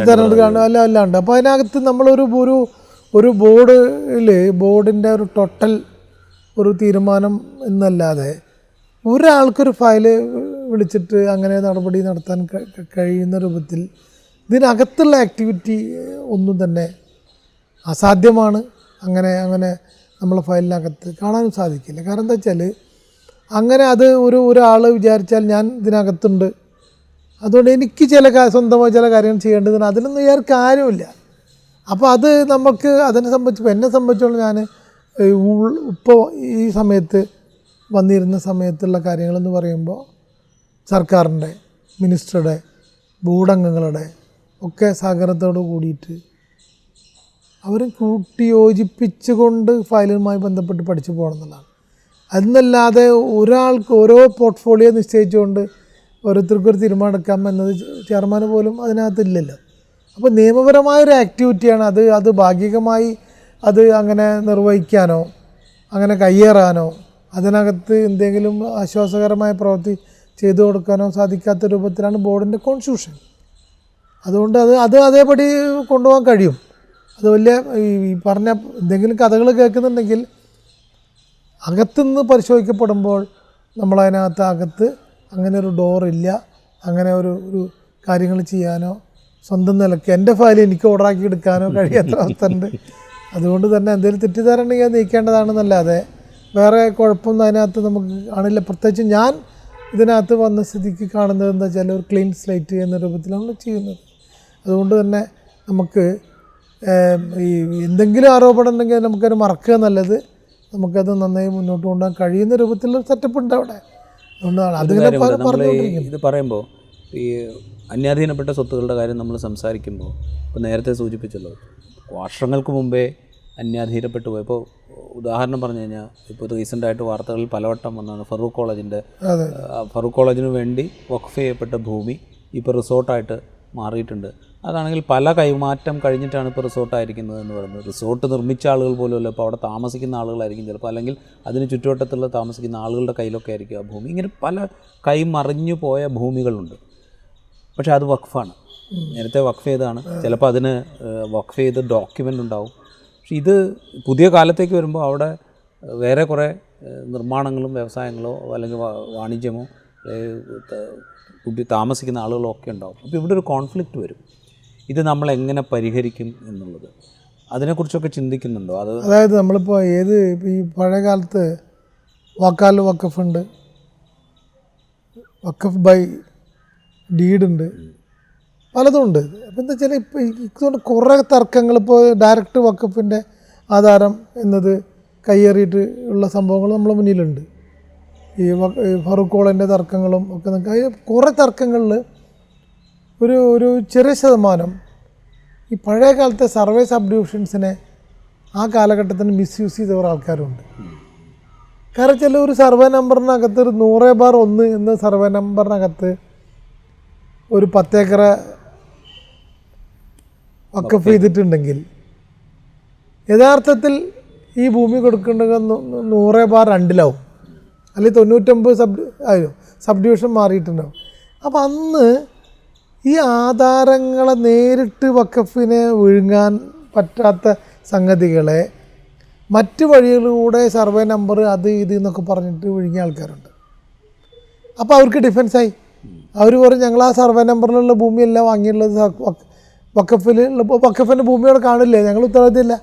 തിരഞ്ഞെടുക്കുന്ന രണ്ട് അല്ല അല്ലാണ്ട് അപ്പോൾ അതിനകത്ത് നമ്മളൊരു ഒരു ഒരു ബോർഡിൽ ബോർഡിന്റെ ഒരു ടോട്ടൽ ഒരു തീരുമാനം എന്നല്ലാതെ ഒരാൾക്കൊരു ഫയൽ വിളിച്ചിട്ട് അങ്ങനെ നടപടി നടത്താൻ കഴിയുന്ന രൂപത്തിൽ ഇതിനകത്തുള്ള ആക്ടിവിറ്റി ഒന്നും തന്നെ അസാധ്യമാണ്. അങ്ങനെ അങ്ങനെ നമ്മളെ ഫയലിനകത്ത് കാണാനും സാധിക്കില്ല. കാരണം എന്താ വെച്ചാൽ അങ്ങനെ അത് ഒരു ഒരാൾ വിചാരിച്ചാൽ ഞാൻ ഇതിനകത്തുണ്ട്. അതുകൊണ്ട് എനിക്ക് ചില സ്വന്തമായി ചില കാര്യങ്ങൾ ചെയ്യേണ്ടതിന് അതിനൊന്നും ഇയാൾക്ക് കാര്യമില്ല അപ്പോൾ അത് നമുക്ക് അതിനെ സംബന്ധിച്ച് എന്നെ സംബന്ധിച്ചോളം ഞാൻ ഇപ്പോൾ ഈ സമയത്ത് വന്നിരുന്ന സമയത്തുള്ള കാര്യങ്ങളെന്ന് പറയുമ്പോൾ സർക്കാരിന്റെ മിനിസ്റ്ററുടെ ബോർഡംഗങ്ങളുടെ ഒക്കെ സഹകരണത്തോട് കൂടിയിട്ട് അവർ കൂട്ടി യോജിപ്പിച്ചുകൊണ്ട് ഫയലുമായി ബന്ധപ്പെട്ട് പഠിച്ചു പോകണം എന്നുള്ളതാണ്. അതെന്നല്ലാതെ ഒരാൾക്ക് ഓരോ പോർട്ട്ഫോളിയോ നിശ്ചയിച്ചുകൊണ്ട് ഓരോരുത്തർക്കും ഒരു തീരുമാനം എടുക്കാം എന്നത് ചെയർമാൻ പോലും അതിനകത്തില്ലല്ലോ. അപ്പോൾ നിയമപരമായൊരു ആക്ടിവിറ്റിയാണ് അത്. അത് ഭാഗികമായി അത് അങ്ങനെ നിർവഹിക്കാനോ അങ്ങനെ കയ്യേറാനോ അതിനകത്ത് എന്തെങ്കിലും ആശ്വാസകരമായ പ്രവൃത്തി ചെയ്തു കൊടുക്കാനോ സാധിക്കാത്ത രൂപത്തിലാണ് ബോർഡിന്റെ കോൺസ്റ്റിറ്റ്യൂഷൻ അതുകൊണ്ട് അത് അത് അതേപടി കൊണ്ടുപോകാൻ കഴിയും. അത് വലിയ ഈ പറഞ്ഞ എന്തെങ്കിലും കഥകൾ കേൾക്കുന്നുണ്ടെങ്കിൽ അകത്തുനിന്ന് പരിശോധിക്കപ്പെടുമ്പോൾ നമ്മളതിനകത്ത് അകത്ത് അങ്ങനെ ഒരു ഡോറില്ല അങ്ങനെ ഒരു ഒരു കാര്യങ്ങൾ ചെയ്യാനോ സ്വന്തം നിലയ്ക്ക് എന്റെ ഫയൽ എനിക്ക് ഓർഡറാക്കി എടുക്കാനോ കഴിയാത്ത അവസ്ഥ ഉണ്ട് അതുകൊണ്ട് തന്നെ എന്തെങ്കിലും തെറ്റിദ്ധാരണ ഉണ്ടെങ്കിൽ അത് നീക്കേണ്ടതാണെന്നല്ലാതെ വേറെ കുഴപ്പമൊന്നും അതിനകത്ത് നമുക്ക് കാണില്ല. പ്രത്യേകിച്ച് ഞാൻ ഇതിനകത്ത് വന്ന സ്ഥിതിക്ക് കാണുന്നത് എന്താ വെച്ചാൽ ഒരു ക്ലീൻ സ്ലൈറ്റ് എന്ന രൂപത്തിലാണ് ചെയ്യുന്നത്. അതുകൊണ്ട് തന്നെ നമുക്ക് ഈ എന്തെങ്കിലും ആരോപണം ഉണ്ടെങ്കിൽ നമുക്കത് മറക്കുക നല്ലത്. നമുക്കത് നന്നായി മുന്നോട്ട് കൊണ്ടുപോകാൻ കഴിയുന്ന രൂപത്തിലുള്ള സെറ്റപ്പ് ഉണ്ട് അവിടെ. അതുകൊണ്ടാണ് അതിങ്ങനെ ഇത് പറയുമ്പോൾ ഈ അന്യാധീനപ്പെട്ട സ്വത്തുക്കളുടെ കാര്യം നമ്മൾ സംസാരിക്കുമ്പോൾ ഇപ്പോൾ നേരത്തെ സൂചിപ്പിച്ചല്ലോ വർഷങ്ങൾക്ക് മുമ്പേ അന്യാധീനപ്പെട്ടു പോയി. ഇപ്പോൾ ഉദാഹരണം പറഞ്ഞു കഴിഞ്ഞാൽ ഇപ്പോൾ റീസെന്റായിട്ട് വാർത്തകളിൽ പലവട്ടം വന്നതാണ് ഫറൂഖ് കോളേജിന്റെ ഫറൂഖ് കോളേജിന് വേണ്ടി വഖഫ് ചെയ്യപ്പെട്ട ഭൂമി ഇപ്പോൾ റിസോർട്ടായിട്ട് മാറിയിട്ടുണ്ട്. അതാണെങ്കിൽ പല കൈമാറ്റം കഴിഞ്ഞിട്ടാണ് ഇപ്പോൾ റിസോർട്ടായിരിക്കുന്നത് എന്ന് പറയുന്നത്. റിസോർട്ട് നിർമ്മിച്ച ആളുകൾ പോലുമല്ല ഇപ്പോൾ അവിടെ താമസിക്കുന്ന ആളുകളായിരിക്കും ചിലപ്പോൾ. അല്ലെങ്കിൽ അതിന് ചുറ്റുവട്ടത്തുള്ള താമസിക്കുന്ന ആളുകളുടെ കയ്യിലൊക്കെ ആയിരിക്കും ആ ഭൂമി. ഇങ്ങനെ പല കൈമറിഞ്ഞു പോയ ഭൂമികളുണ്ട്. പക്ഷേ അത് വഖഫാണ്. നേരത്തെ വഖഫ് ചെയ്താണ് ചിലപ്പോൾ അതിന് വഖഫ് ചെയ്ത ഡോക്യുമെന്റ് ഉണ്ടാവും. പക്ഷെ ഇത് പുതിയ കാലത്തേക്ക് വരുമ്പോൾ അവിടെ വേറെ കുറേ നിർമ്മാണങ്ങളും വ്യവസായങ്ങളോ അല്ലെങ്കിൽ വാണിജ്യമോ താമസിക്കുന്ന ആളുകളോ ഒക്കെ ഉണ്ടാവും. അപ്പോൾ ഇവിടെ ഒരു കോൺഫ്ലിക്റ്റ് വരും. ഇത് നമ്മൾ എങ്ങനെ പരിഹരിക്കും എന്നുള്ളത്. അതിനെക്കുറിച്ചൊക്കെ ചിന്തിക്കുന്നുണ്ടോ? അത് അതായത് നമ്മളിപ്പോൾ ഏത് ഈ പഴയ കാലത്ത് വക്കാൽ വക്കഫ് ഉണ്ട്. വക്കഫ് ബൈ ഡീഡുണ്ട് പലതും ഉണ്ട്. അപ്പം എന്താ വെച്ചാൽ ഇപ്പോൾ ഇതുകൊണ്ട് കുറേ തർക്കങ്ങൾ ഇപ്പോൾ ഡയറക്റ്റ് വക്കഫിന്റെ ആധാരം എന്നത് കയ്യേറിയിട്ട് ഉള്ള സംഭവങ്ങൾ നമ്മൾ മുന്നിലുണ്ട്. ഈ ഫറൂഖ് കോളേന്റെ തർക്കങ്ങളും ഒക്കെ നമുക്ക് കുറേ തർക്കങ്ങളിൽ ഒരു ഒരു ചെറിയ ശതമാനം ഈ പഴയ കാലത്തെ സർവേ സബ് ഡിവിഷൻസിനെ ആ കാലഘട്ടത്തിന് മിസ്യൂസ് ചെയ്ത കുറേ ആൾക്കാരുണ്ട്. കാരണം ചില ഒരു സർവേ നമ്പറിനകത്ത് ഒരു നൂറ് ബാർ ഒന്ന് എന്ന സർവേ നമ്പറിനകത്ത് ഒരു പത്തേക്കറ വക്കഫ് ചെയ്തിട്ടുണ്ടെങ്കിൽ യഥാർത്ഥത്തിൽ ഈ ഭൂമി കൊടുക്കേണ്ടത് നൂറേ നൂറ് ബാർ രണ്ടിലാവും. അല്ലെങ്കിൽ തൊണ്ണൂറ്റൊമ്പത് സബ് ആയോ സബ് ഡിവിഷൻ മാറിയിട്ടുണ്ടാവും. അപ്പം അന്ന് ഈ ആധാരങ്ങളെ നേരിട്ട് വക്കഫിനെ വിഴുങ്ങാൻ പറ്റാത്ത സംഗതികളെ മറ്റ് വഴികളിലൂടെ സർവേ നമ്പർ അത് ഇത് എന്നൊക്കെ പറഞ്ഞിട്ട് വിഴുങ്ങിയ ആൾക്കാരുണ്ട്. അപ്പോൾ അവർക്ക് ഡിഫൻസായി അവർ പറയും ഞങ്ങൾ ആ സർവേ നമ്പറിലുള്ള ഭൂമിയെല്ലാം വാങ്ങിയുള്ളത് വക്കഫിൽ വക്കഫിന്റെ ഭൂമി അവിടെ കാണില്ലേ? ഞങ്ങൾ ഉത്തരവാദിത്തമില്ല.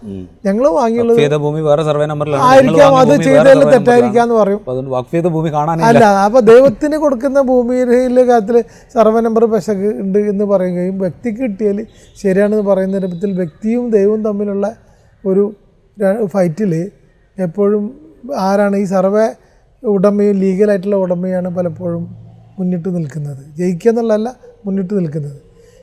ഞങ്ങൾ വാങ്ങിയുള്ളത് ഭൂമി വേറെ സർവേ ആയിരിക്കാം. അത് ചെയ്തതിൽ. തെറ്റായിരിക്കാന്ന് പറയും. ഭൂമി അല്ല അപ്പൊ ദൈവത്തിന് കൊടുക്കുന്ന ഭൂമിയിലെ കാര്യത്തിൽ സർവേ നമ്പർ പെശക് ഉണ്ട് എന്ന് പറയുകയും വ്യക്തിക്ക് കിട്ടിയാൽ ശരിയാണെന്ന് പറയുന്ന രൂപത്തിൽ വ്യക്തിയും ദൈവവും തമ്മിലുള്ള ഒരു ഫൈറ്റിൽ എപ്പോഴും ആരാണ് ഈ സർവേ ഉടമയും ലീഗലായിട്ടുള്ള ഉടമയാണ് പലപ്പോഴും മുന്നിട്ട് നിൽക്കുന്നത്. ജയിക്കുക എന്നുള്ളതല്ല മുന്നിട്ട് നിൽക്കുന്നത്.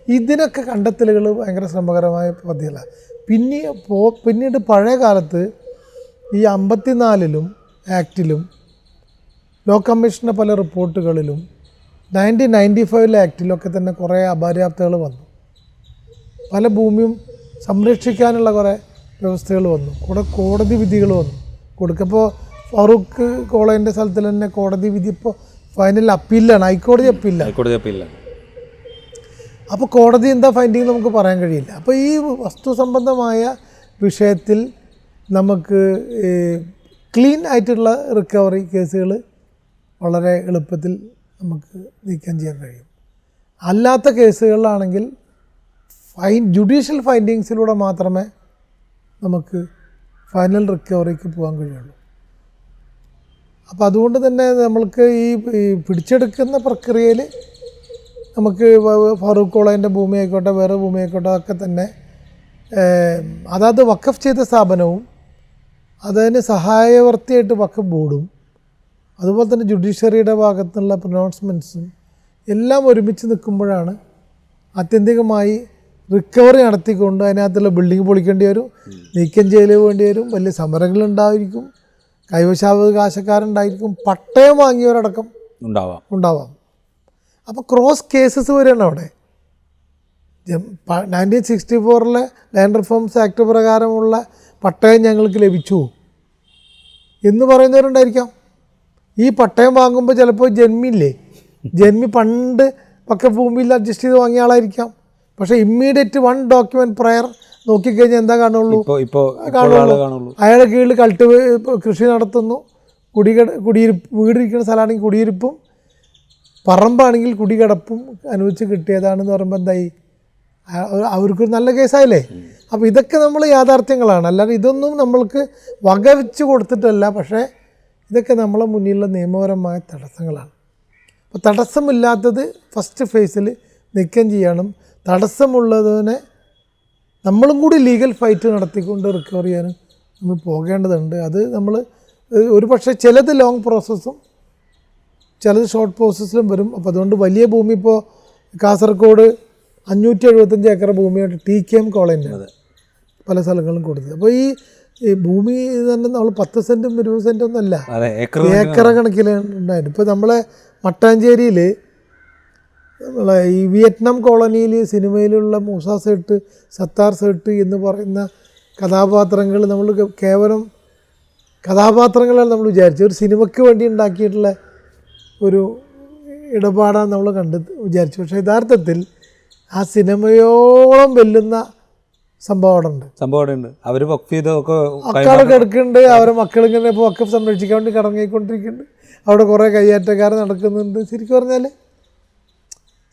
ഇതിനൊക്കെ കണ്ടെത്തലുകൾ ഭയങ്കര ശ്രമകരമായ പദ്ധതികളാണ് പിന്നെ പോ പിന്നീട് പഴയ കാലത്ത് ഈ അമ്പത്തിനാലിലും ആക്റ്റിലും ലോ കമ്മീഷന്റെ പല റിപ്പോർട്ടുകളിലും നയന്റീൻ നയന്റി ഫൈവിലെ ആക്റ്റിലൊക്കെ തന്നെ കുറേ അപര്യാപ്തകൾ വന്നു. പല ഭൂമിയും സംരക്ഷിക്കാനുള്ള കുറേ വ്യവസ്ഥകൾ വന്നു. കൂടെ കോടതി വിധികൾ വന്നു. കൊടുക്കപ്പോൾ ഫറൂഖ് കോളേജിന്റെ സ്ഥലത്തിൽ തന്നെ കോടതി വിധി ഇപ്പോൾ ഫൈനൽ അപ്പീലാണ് ഹൈക്കോടതി അപ്പീലാണ് ഹൈക്കോടതി അപ്പീലില്ല അപ്പോൾ കോടതി എന്താ ഫൈൻഡിങ് നമുക്ക് പറയാൻ കഴിയില്ല. അപ്പോൾ ഈ വസ്തു സംബന്ധമായ വിഷയത്തിൽ നമുക്ക് ക്ലീൻ ആയിട്ടുള്ള റിക്കവറി കേസുകൾ വളരെ എളുപ്പത്തിൽ നമുക്ക് നീക്കം ചെയ്യാൻ കഴിയും. അല്ലാത്ത കേസുകളിലാണെങ്കിൽ ഫൈൻ ജുഡീഷ്യൽ ഫൈൻഡിങ്സിലൂടെ മാത്രമേ നമുക്ക് ഫൈനൽ റിക്കവറിക്ക് പോകാൻ കഴിയുള്ളൂ. അപ്പോൾ അതുകൊണ്ട് തന്നെ നമ്മൾക്ക് ഈ പിടിച്ചെടുക്കുന്ന പ്രക്രിയയിൽ നമുക്ക് ഫറൂഖ് കോളേജിന്റെ ഭൂമി ആയിക്കോട്ടെ വേറെ ഭൂമി ആയിക്കോട്ടെ ഒക്കെ തന്നെ അതാത് വക്കഫ് ചെയ്ത സ്ഥാപനവും അതിന് സഹായവർത്തിയായിട്ട് വക്കഫ് ബോർഡും അതുപോലെ തന്നെ ജുഡീഷ്യറിയുടെ ഭാഗത്തുനിന്നുള്ള പ്രൊനൗൺസ്മെന്റ്സും എല്ലാം ഒരുമിച്ച് നിൽക്കുമ്പോഴാണ് ആത്യന്തികമായി റിക്കവറി നടത്തിക്കൊണ്ട് അതിനകത്തുള്ള ബിൽഡിംഗ് പൊളിക്കേണ്ടി വരും നീക്കം ചെയ്യൽ വേണ്ടി വരും വലിയ സമരങ്ങളുണ്ടായിരിക്കും കൈവശാവകാശക്കാരുണ്ടായിരിക്കും പട്ടയം വാങ്ങിയവരടക്കം ഉണ്ടാവാം. ഉണ്ടാവാം. അപ്പോൾ ക്രോസ് കേസസ് വരികയാണ് അവിടെ. നയന്റീൻ സിക്സ്റ്റി ഫോറിലെ ലാൻഡ് റിഫോംസ് ആക്ട് പ്രകാരമുള്ള പട്ടയം ഞങ്ങൾക്ക് ലഭിച്ചു. എന്ന് പറയുന്നവരുണ്ടായിരിക്കാം. ഈ പട്ടയം വാങ്ങുമ്പോൾ ചിലപ്പോൾ ജന്മില്ലേ? ജന്മി പണ്ട് പക്ക ഭൂമിയിൽ അഡ്ജസ്റ്റ് ചെയ്ത് വാങ്ങിയ ആളായിരിക്കാം. പക്ഷേ ഇമ്മീഡിയറ്റ് വൺ ഡോക്യുമെന്റ് പ്രയർ നോക്കിക്കഴിഞ്ഞാൽ എന്താ കാണുള്ളൂ? ഇപ്പോൾ കാണുള്ളൂ. അയാളുടെ കീഴിൽ കൾട്ടിവേ കൃഷി നടത്തുന്നു. കുടികട കുടിയിരിപ്പ് വീടിരിക്കുന്ന സ്ഥലമാണെങ്കിൽ കുടിയിരിപ്പും പറമ്പാണെങ്കിൽ കുടികിടപ്പും അനുവദിച്ച് കിട്ടിയതാണെന്ന് പറയുമ്പോൾ എന്തായി? അവർക്കൊരു നല്ല കേസായില്ലേ? അപ്പോൾ ഇതൊക്കെ നമ്മൾ യാഥാർത്ഥ്യങ്ങളാണ്. അല്ലാതെ ഇതൊന്നും നമ്മൾക്ക് വകവെച്ച് കൊടുത്തിട്ടല്ല. പക്ഷേ ഇതൊക്കെ നമ്മളെ മുന്നിലുള്ള നിയമപരമായ തടസ്സങ്ങളാണ്. അപ്പോൾ തടസ്സമില്ലാത്തത് ഫസ്റ്റ് ഫേസിൽ നീക്കം ചെയ്യണം. തടസ്സമുള്ളതിനെ നമ്മളും കൂടി ലീഗൽ ഫൈറ്റ് നടത്തിക്കൊണ്ട് റിക്കവർ ചെയ്യാനും നമ്മൾ പോകേണ്ടതുണ്ട്. അത് നമ്മൾ ഒരു പക്ഷേ ചിലത് ലോങ് പ്രോസസ്സും ചിലത് ഷോർട്ട് പ്രോസസ്സിലും വരും. അപ്പോൾ അതുകൊണ്ട് വലിയ ഭൂമി ഇപ്പോൾ കാസർഗോഡ് അഞ്ഞൂറ്റി എഴുപത്തഞ്ച് ഏക്കർ ഭൂമിയായിട്ട് ടി കെ എം കോളേജിന്റെ പല സ്ഥലങ്ങളും കൊടുത്തത്. അപ്പോൾ ഈ ഭൂമി തന്നെ നമ്മൾ പത്ത് സെന്റും ഇരുപത് സെന്റും ഒന്നല്ല ഏക്കറ കണക്കിൽ ഉണ്ടായിരുന്നു ഇപ്പോൾ നമ്മളെ മട്ടാഞ്ചേരിയിൽ നമ്മളെ ഈ വിയറ്റ്നാം കോളനിയിൽ സിനിമയിലുള്ള മൂസ സേട്ട് സത്താർ സേട്ട് എന്ന് പറയുന്ന കഥാപാത്രങ്ങൾ നമ്മൾ കേവലം കഥാപാത്രങ്ങളാണ് നമ്മൾ വിചാരിച്ചത്. ഒരു സിനിമയ്ക്ക് വേണ്ടി ഉണ്ടാക്കിയിട്ടുള്ള ഒരു ഇടപാടാണ് നമ്മൾ കണ്ട് വിചാരിച്ചു. പക്ഷേ യഥാർത്ഥത്തിൽ ആ സിനിമയോളം വെല്ലുന്ന സംഭവം അവിടെ ഉണ്ട് സംഭവം അവിടെ ഉണ്ട് അവർ വഖഫ് ചെയ്തൊക്കെ മക്കളെ കിടക്കുന്നുണ്ട്. അവരെ മക്കളിങ്ങനെ ഇപ്പോൾ ഒക്കെ സംരക്ഷിക്കാൻ വേണ്ടി കടങ്ങിക്കൊണ്ടിരിക്കുന്നുണ്ട് അവിടെ കുറേ കയ്യേറ്റക്കാർ നടക്കുന്നുണ്ട്. ശരിക്കും പറഞ്ഞാൽ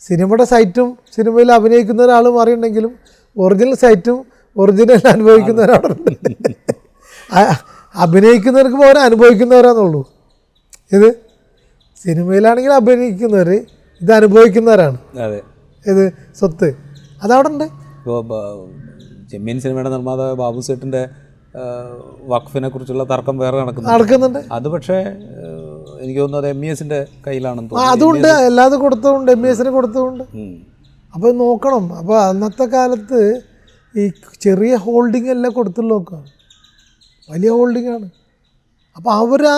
സിനിമയുടെ സൈറ്റും സിനിമയിൽ അഭിനയിക്കുന്ന ഒരാൾ മാറിയിട്ടുണ്ടെങ്കിലും ഒറിജിനൽ സൈറ്റും ഒറിജിനൽ അനുഭവിക്കുന്ന ഒരാളുണ്ട്. അഭിനയിക്കുന്നവർക്ക് പോലെ അനുഭവിക്കുന്നവരാന്നുള്ളൂ. ഇത് സിനിമയിലാണെങ്കിൽ അഭിനയിക്കുന്നവർ ഇത് അനുഭവിക്കുന്നവരാണ്. അതെ. ഇത് സ്വത്ത്. അതവിടെ ഉണ്ട് ഇപ്പോൾ ചെമ്മീൻ സിനിമയുടെ നിർമ്മാതാവ് ബാബു സേട്ടിന്റെ വഖഫിനെ കുറിച്ചുള്ള തർക്കം വേറെ നടക്കുന്നു നടക്കുന്നുണ്ട്. അത് പക്ഷേ എനിക്ക് തോന്നുന്നത് എം ഇ എസിന്റെ കയ്യിലാണെന്ന് അതുകൊണ്ട് തോന്നുന്നു അതുണ്ട്. അല്ലാതെ കൊടുത്തതുകൊണ്ട് എം ഇ എസിന് കൊടുത്തതുകൊണ്ട് അപ്പൊ അപ്പോൾ നോക്കണം. അപ്പോൾ അന്നത്തെ കാലത്ത് ഈ ചെറിയ ഹോൾഡിംഗ് എല്ലാം കൊടുത്തുള്ള നോക്കുക വലിയ ഹോൾഡിംഗ് ആണ്. അപ്പോൾ അവരാ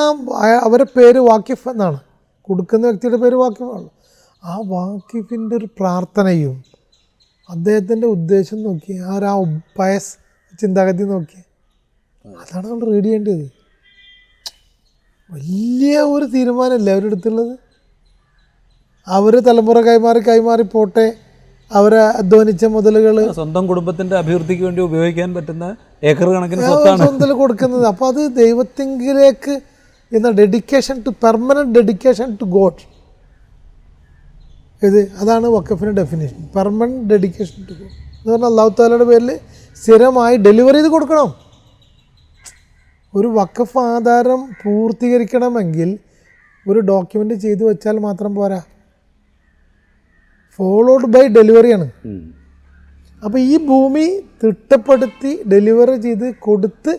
അവരെ പേര് വാക്കിഫ് എന്നാണ്. കൊടുക്കുന്ന വ്യക്തിയുടെ പേര് വാക്കിഫാണ് ആ വാക്കിഫിന്റെ ഒരു പ്രാർത്ഥനയും അദ്ദേഹത്തിന്റെ ഉദ്ദേശം നോക്കി ആ ഒരു ആ പയസ് ചിന്താഗതി നോക്കി അതാണ് നമ്മൾ റീഡ് ചെയ്യേണ്ടത്. വലിയ ഒരു തീരുമാനമല്ലേ അവരെടുത്തുള്ളത് അവർ തലമുറ കൈമാറി കൈമാറി പോട്ടെ അവരെ അധ്വാനിച്ച മുതലുകൾ. സ്വന്തം കുടുംബത്തിന്റെ അഭിവൃദ്ധിക്ക് വേണ്ടി ഉപയോഗിക്കാൻ പറ്റുന്ന ഏക്കർ കണക്കിന് സ്വത്താണ്. സ്വന്തം കൊടുക്കുന്നത്. അപ്പോൾ അത് ദൈവത്തിങ്കിലേക്ക് എന്ന dedication to permanent dedication to God ഇത് അതാണ് വക്കഫിന്റെ definition permanent dedication to God എന്ന് പറഞ്ഞാൽ അള്ളാഹു താലയുടെ പേരിൽ സ്ഥിരമായി ഡെലിവറി ചെയ്ത് കൊടുക്കണം. ഒരു വക്കഫ് ആധാരം പൂർത്തീകരിക്കണമെങ്കിൽ ഒരു ഡോക്യുമെന്റ് ചെയ്തു വെച്ചാൽ മാത്രം പോരാ. ഫോളോഡ് ബൈ ഡെലിവറിയാണ്. അപ്പോൾ ഈ ഭൂമി തിട്ടപ്പെടുത്തി ഡെലിവറി ചെയ്ത് കൊടുത്ത്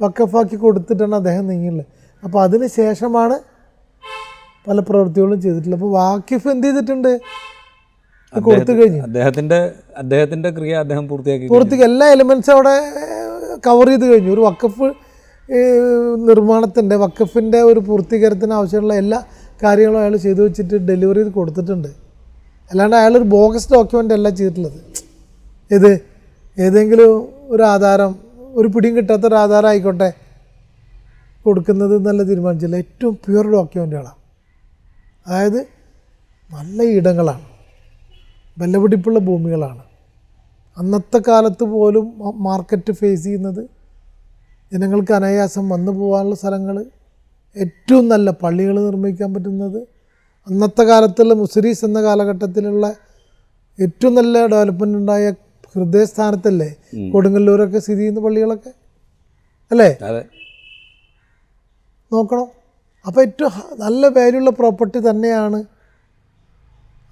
വക്കഫാക്കി കൊടുത്തിട്ടാണ് അദ്ദേഹം നീങ്ങിയുള്ളത്. അപ്പോൾ അതിന് ശേഷമാണ് പല പ്രവൃത്തികളും ചെയ്തിട്ടുള്ളത്. അപ്പോൾ വാക്കിഫ് എന്ത് ചെയ്തിട്ടുണ്ട്? കൊടുത്തു കഴിഞ്ഞു. അദ്ദേഹത്തിന്റെ അദ്ദേഹത്തിന്റെ ക്രിയ അദ്ദേഹം പൂർത്തിയാക്കി പൂർത്തിക്ക് എല്ലാ എലിമെൻസും അവിടെ കവർ ചെയ്ത് കഴിഞ്ഞു. ഒരു വക്കഫ് നിർമ്മാണത്തിന്റെ വക്കഫിന്റെ ഒരു പൂർത്തീകരണത്തിന് ആവശ്യമുള്ള എല്ലാ കാര്യങ്ങളും അയാൾ ചെയ്തു വെച്ചിട്ട് ഡെലിവറി ചെയ്ത് കൊടുത്തിട്ടുണ്ട്. അല്ലാണ്ട് അയാളൊരു ബോഗസ് ഡോക്യുമെന്റ് അല്ല ചെയ്തിട്ടുള്ളത്. ഇത് ഏതെങ്കിലും ഒരു ആധാരം ഒരു പിടിയും കിട്ടാത്ത ഒരു ആധാരം ആയിക്കോട്ടെ. കൊടുക്കുന്നത് എന്നല്ല തീരുമാനിച്ചില്ല ഏറ്റവും പ്യുവർ ഡോക്യുമെന്റുകളാണ് അതായത് നല്ല ഇടങ്ങളാണ്. വിലപിടിപ്പുള്ള ഭൂമികളാണ്. അന്നത്തെ കാലത്ത് പോലും മാർക്കറ്റ് ഫേസ് ചെയ്യുന്നത് ജനങ്ങൾക്ക് അനായാസം വന്നു പോകാനുള്ള സ്ഥലങ്ങൾ ഏറ്റവും നല്ല പള്ളികൾ നിർമ്മിക്കാൻ പറ്റുന്നത് അന്നത്തെ കാലത്തുള്ള മുസരീസ് എന്ന കാലഘട്ടത്തിലുള്ള ഏറ്റവും നല്ല ഡെവലപ്മെന്റ് ഉണ്ടായ ഹൃദയസ്ഥാനത്തല്ലേ കൊടുങ്ങല്ലൂരൊക്കെ സ്ഥിതി ചെയ്യുന്ന പള്ളികളൊക്കെ? അല്ലേ? നോക്കണം? അപ്പോൾ ഏറ്റവും നല്ല വാല്യുള്ള പ്രോപ്പർട്ടി തന്നെയാണ്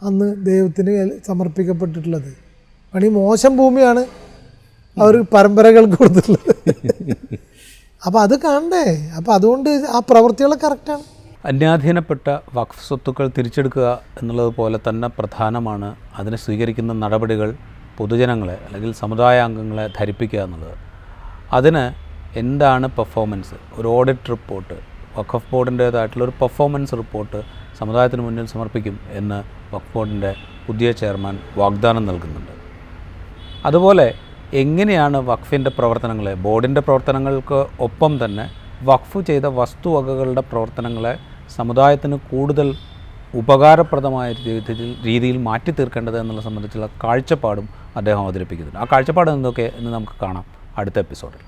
അന്ന് ദൈവത്തിന് സമർപ്പിക്കപ്പെട്ടിട്ടുള്ളത്. പണി മോശം ഭൂമിയാണ് അവർ പരമ്പരകൾ കൊടുത്തിട്ടുള്ളത്. അപ്പോൾ അത് കാണണ്ടേ? അപ്പോൾ അതുകൊണ്ട് ആ പ്രവൃത്തികൾ കറക്റ്റാണ് അന്യാധീനപ്പെട്ട വഖഫ് സ്വത്തുക്കൾ തിരിച്ചെടുക്കുക എന്നുള്ളത് പോലെ തന്നെ പ്രധാനമാണ് അതിനെ സ്വീകരിക്കുന്ന നടപടികൾ പൊതുജനങ്ങളെ അല്ലെങ്കിൽ സമുദായ അംഗങ്ങളെ ധരിപ്പിക്കുക എന്നുള്ളത്. അതിന് എന്താണ് പെർഫോമൻസ് ഒരു ഓഡിറ്റ് റിപ്പോർട്ട് വഖഫ് ബോർഡിന്റേതായിട്ടുള്ള ഒരു പെർഫോമൻസ് റിപ്പോർട്ട് സമുദായത്തിന് മുന്നിൽ സമർപ്പിക്കും എന്ന് വഖഫ് ബോർഡിന്റെ പുതിയ ചെയർമാൻ വാഗ്ദാനം നൽകുന്നുണ്ട്. അതുപോലെ എങ്ങനെയാണ് വഖഫിന്റെ പ്രവർത്തനങ്ങളെ ബോർഡിന്റെ പ്രവർത്തനങ്ങൾക്ക് ഒപ്പം തന്നെ വഖഫ് ചെയ്ത വസ്തുവകകളുടെ പ്രവർത്തനങ്ങളെ സമുദായത്തിന് കൂടുതൽ ഉപകാരപ്രദമായ രീതിയിൽ രീതിയിൽ മാറ്റി തീർക്കേണ്ടത് എന്നുള്ള സംബന്ധിച്ചുള്ള കാഴ്ചപ്പാടും അദ്ദേഹം അവതരിപ്പിക്കുന്നുണ്ട്. ആ കാഴ്ചപ്പാട് എന്തൊക്കെ എന്ന് നമുക്ക് കാണാം അടുത്ത എപ്പിസോഡിൽ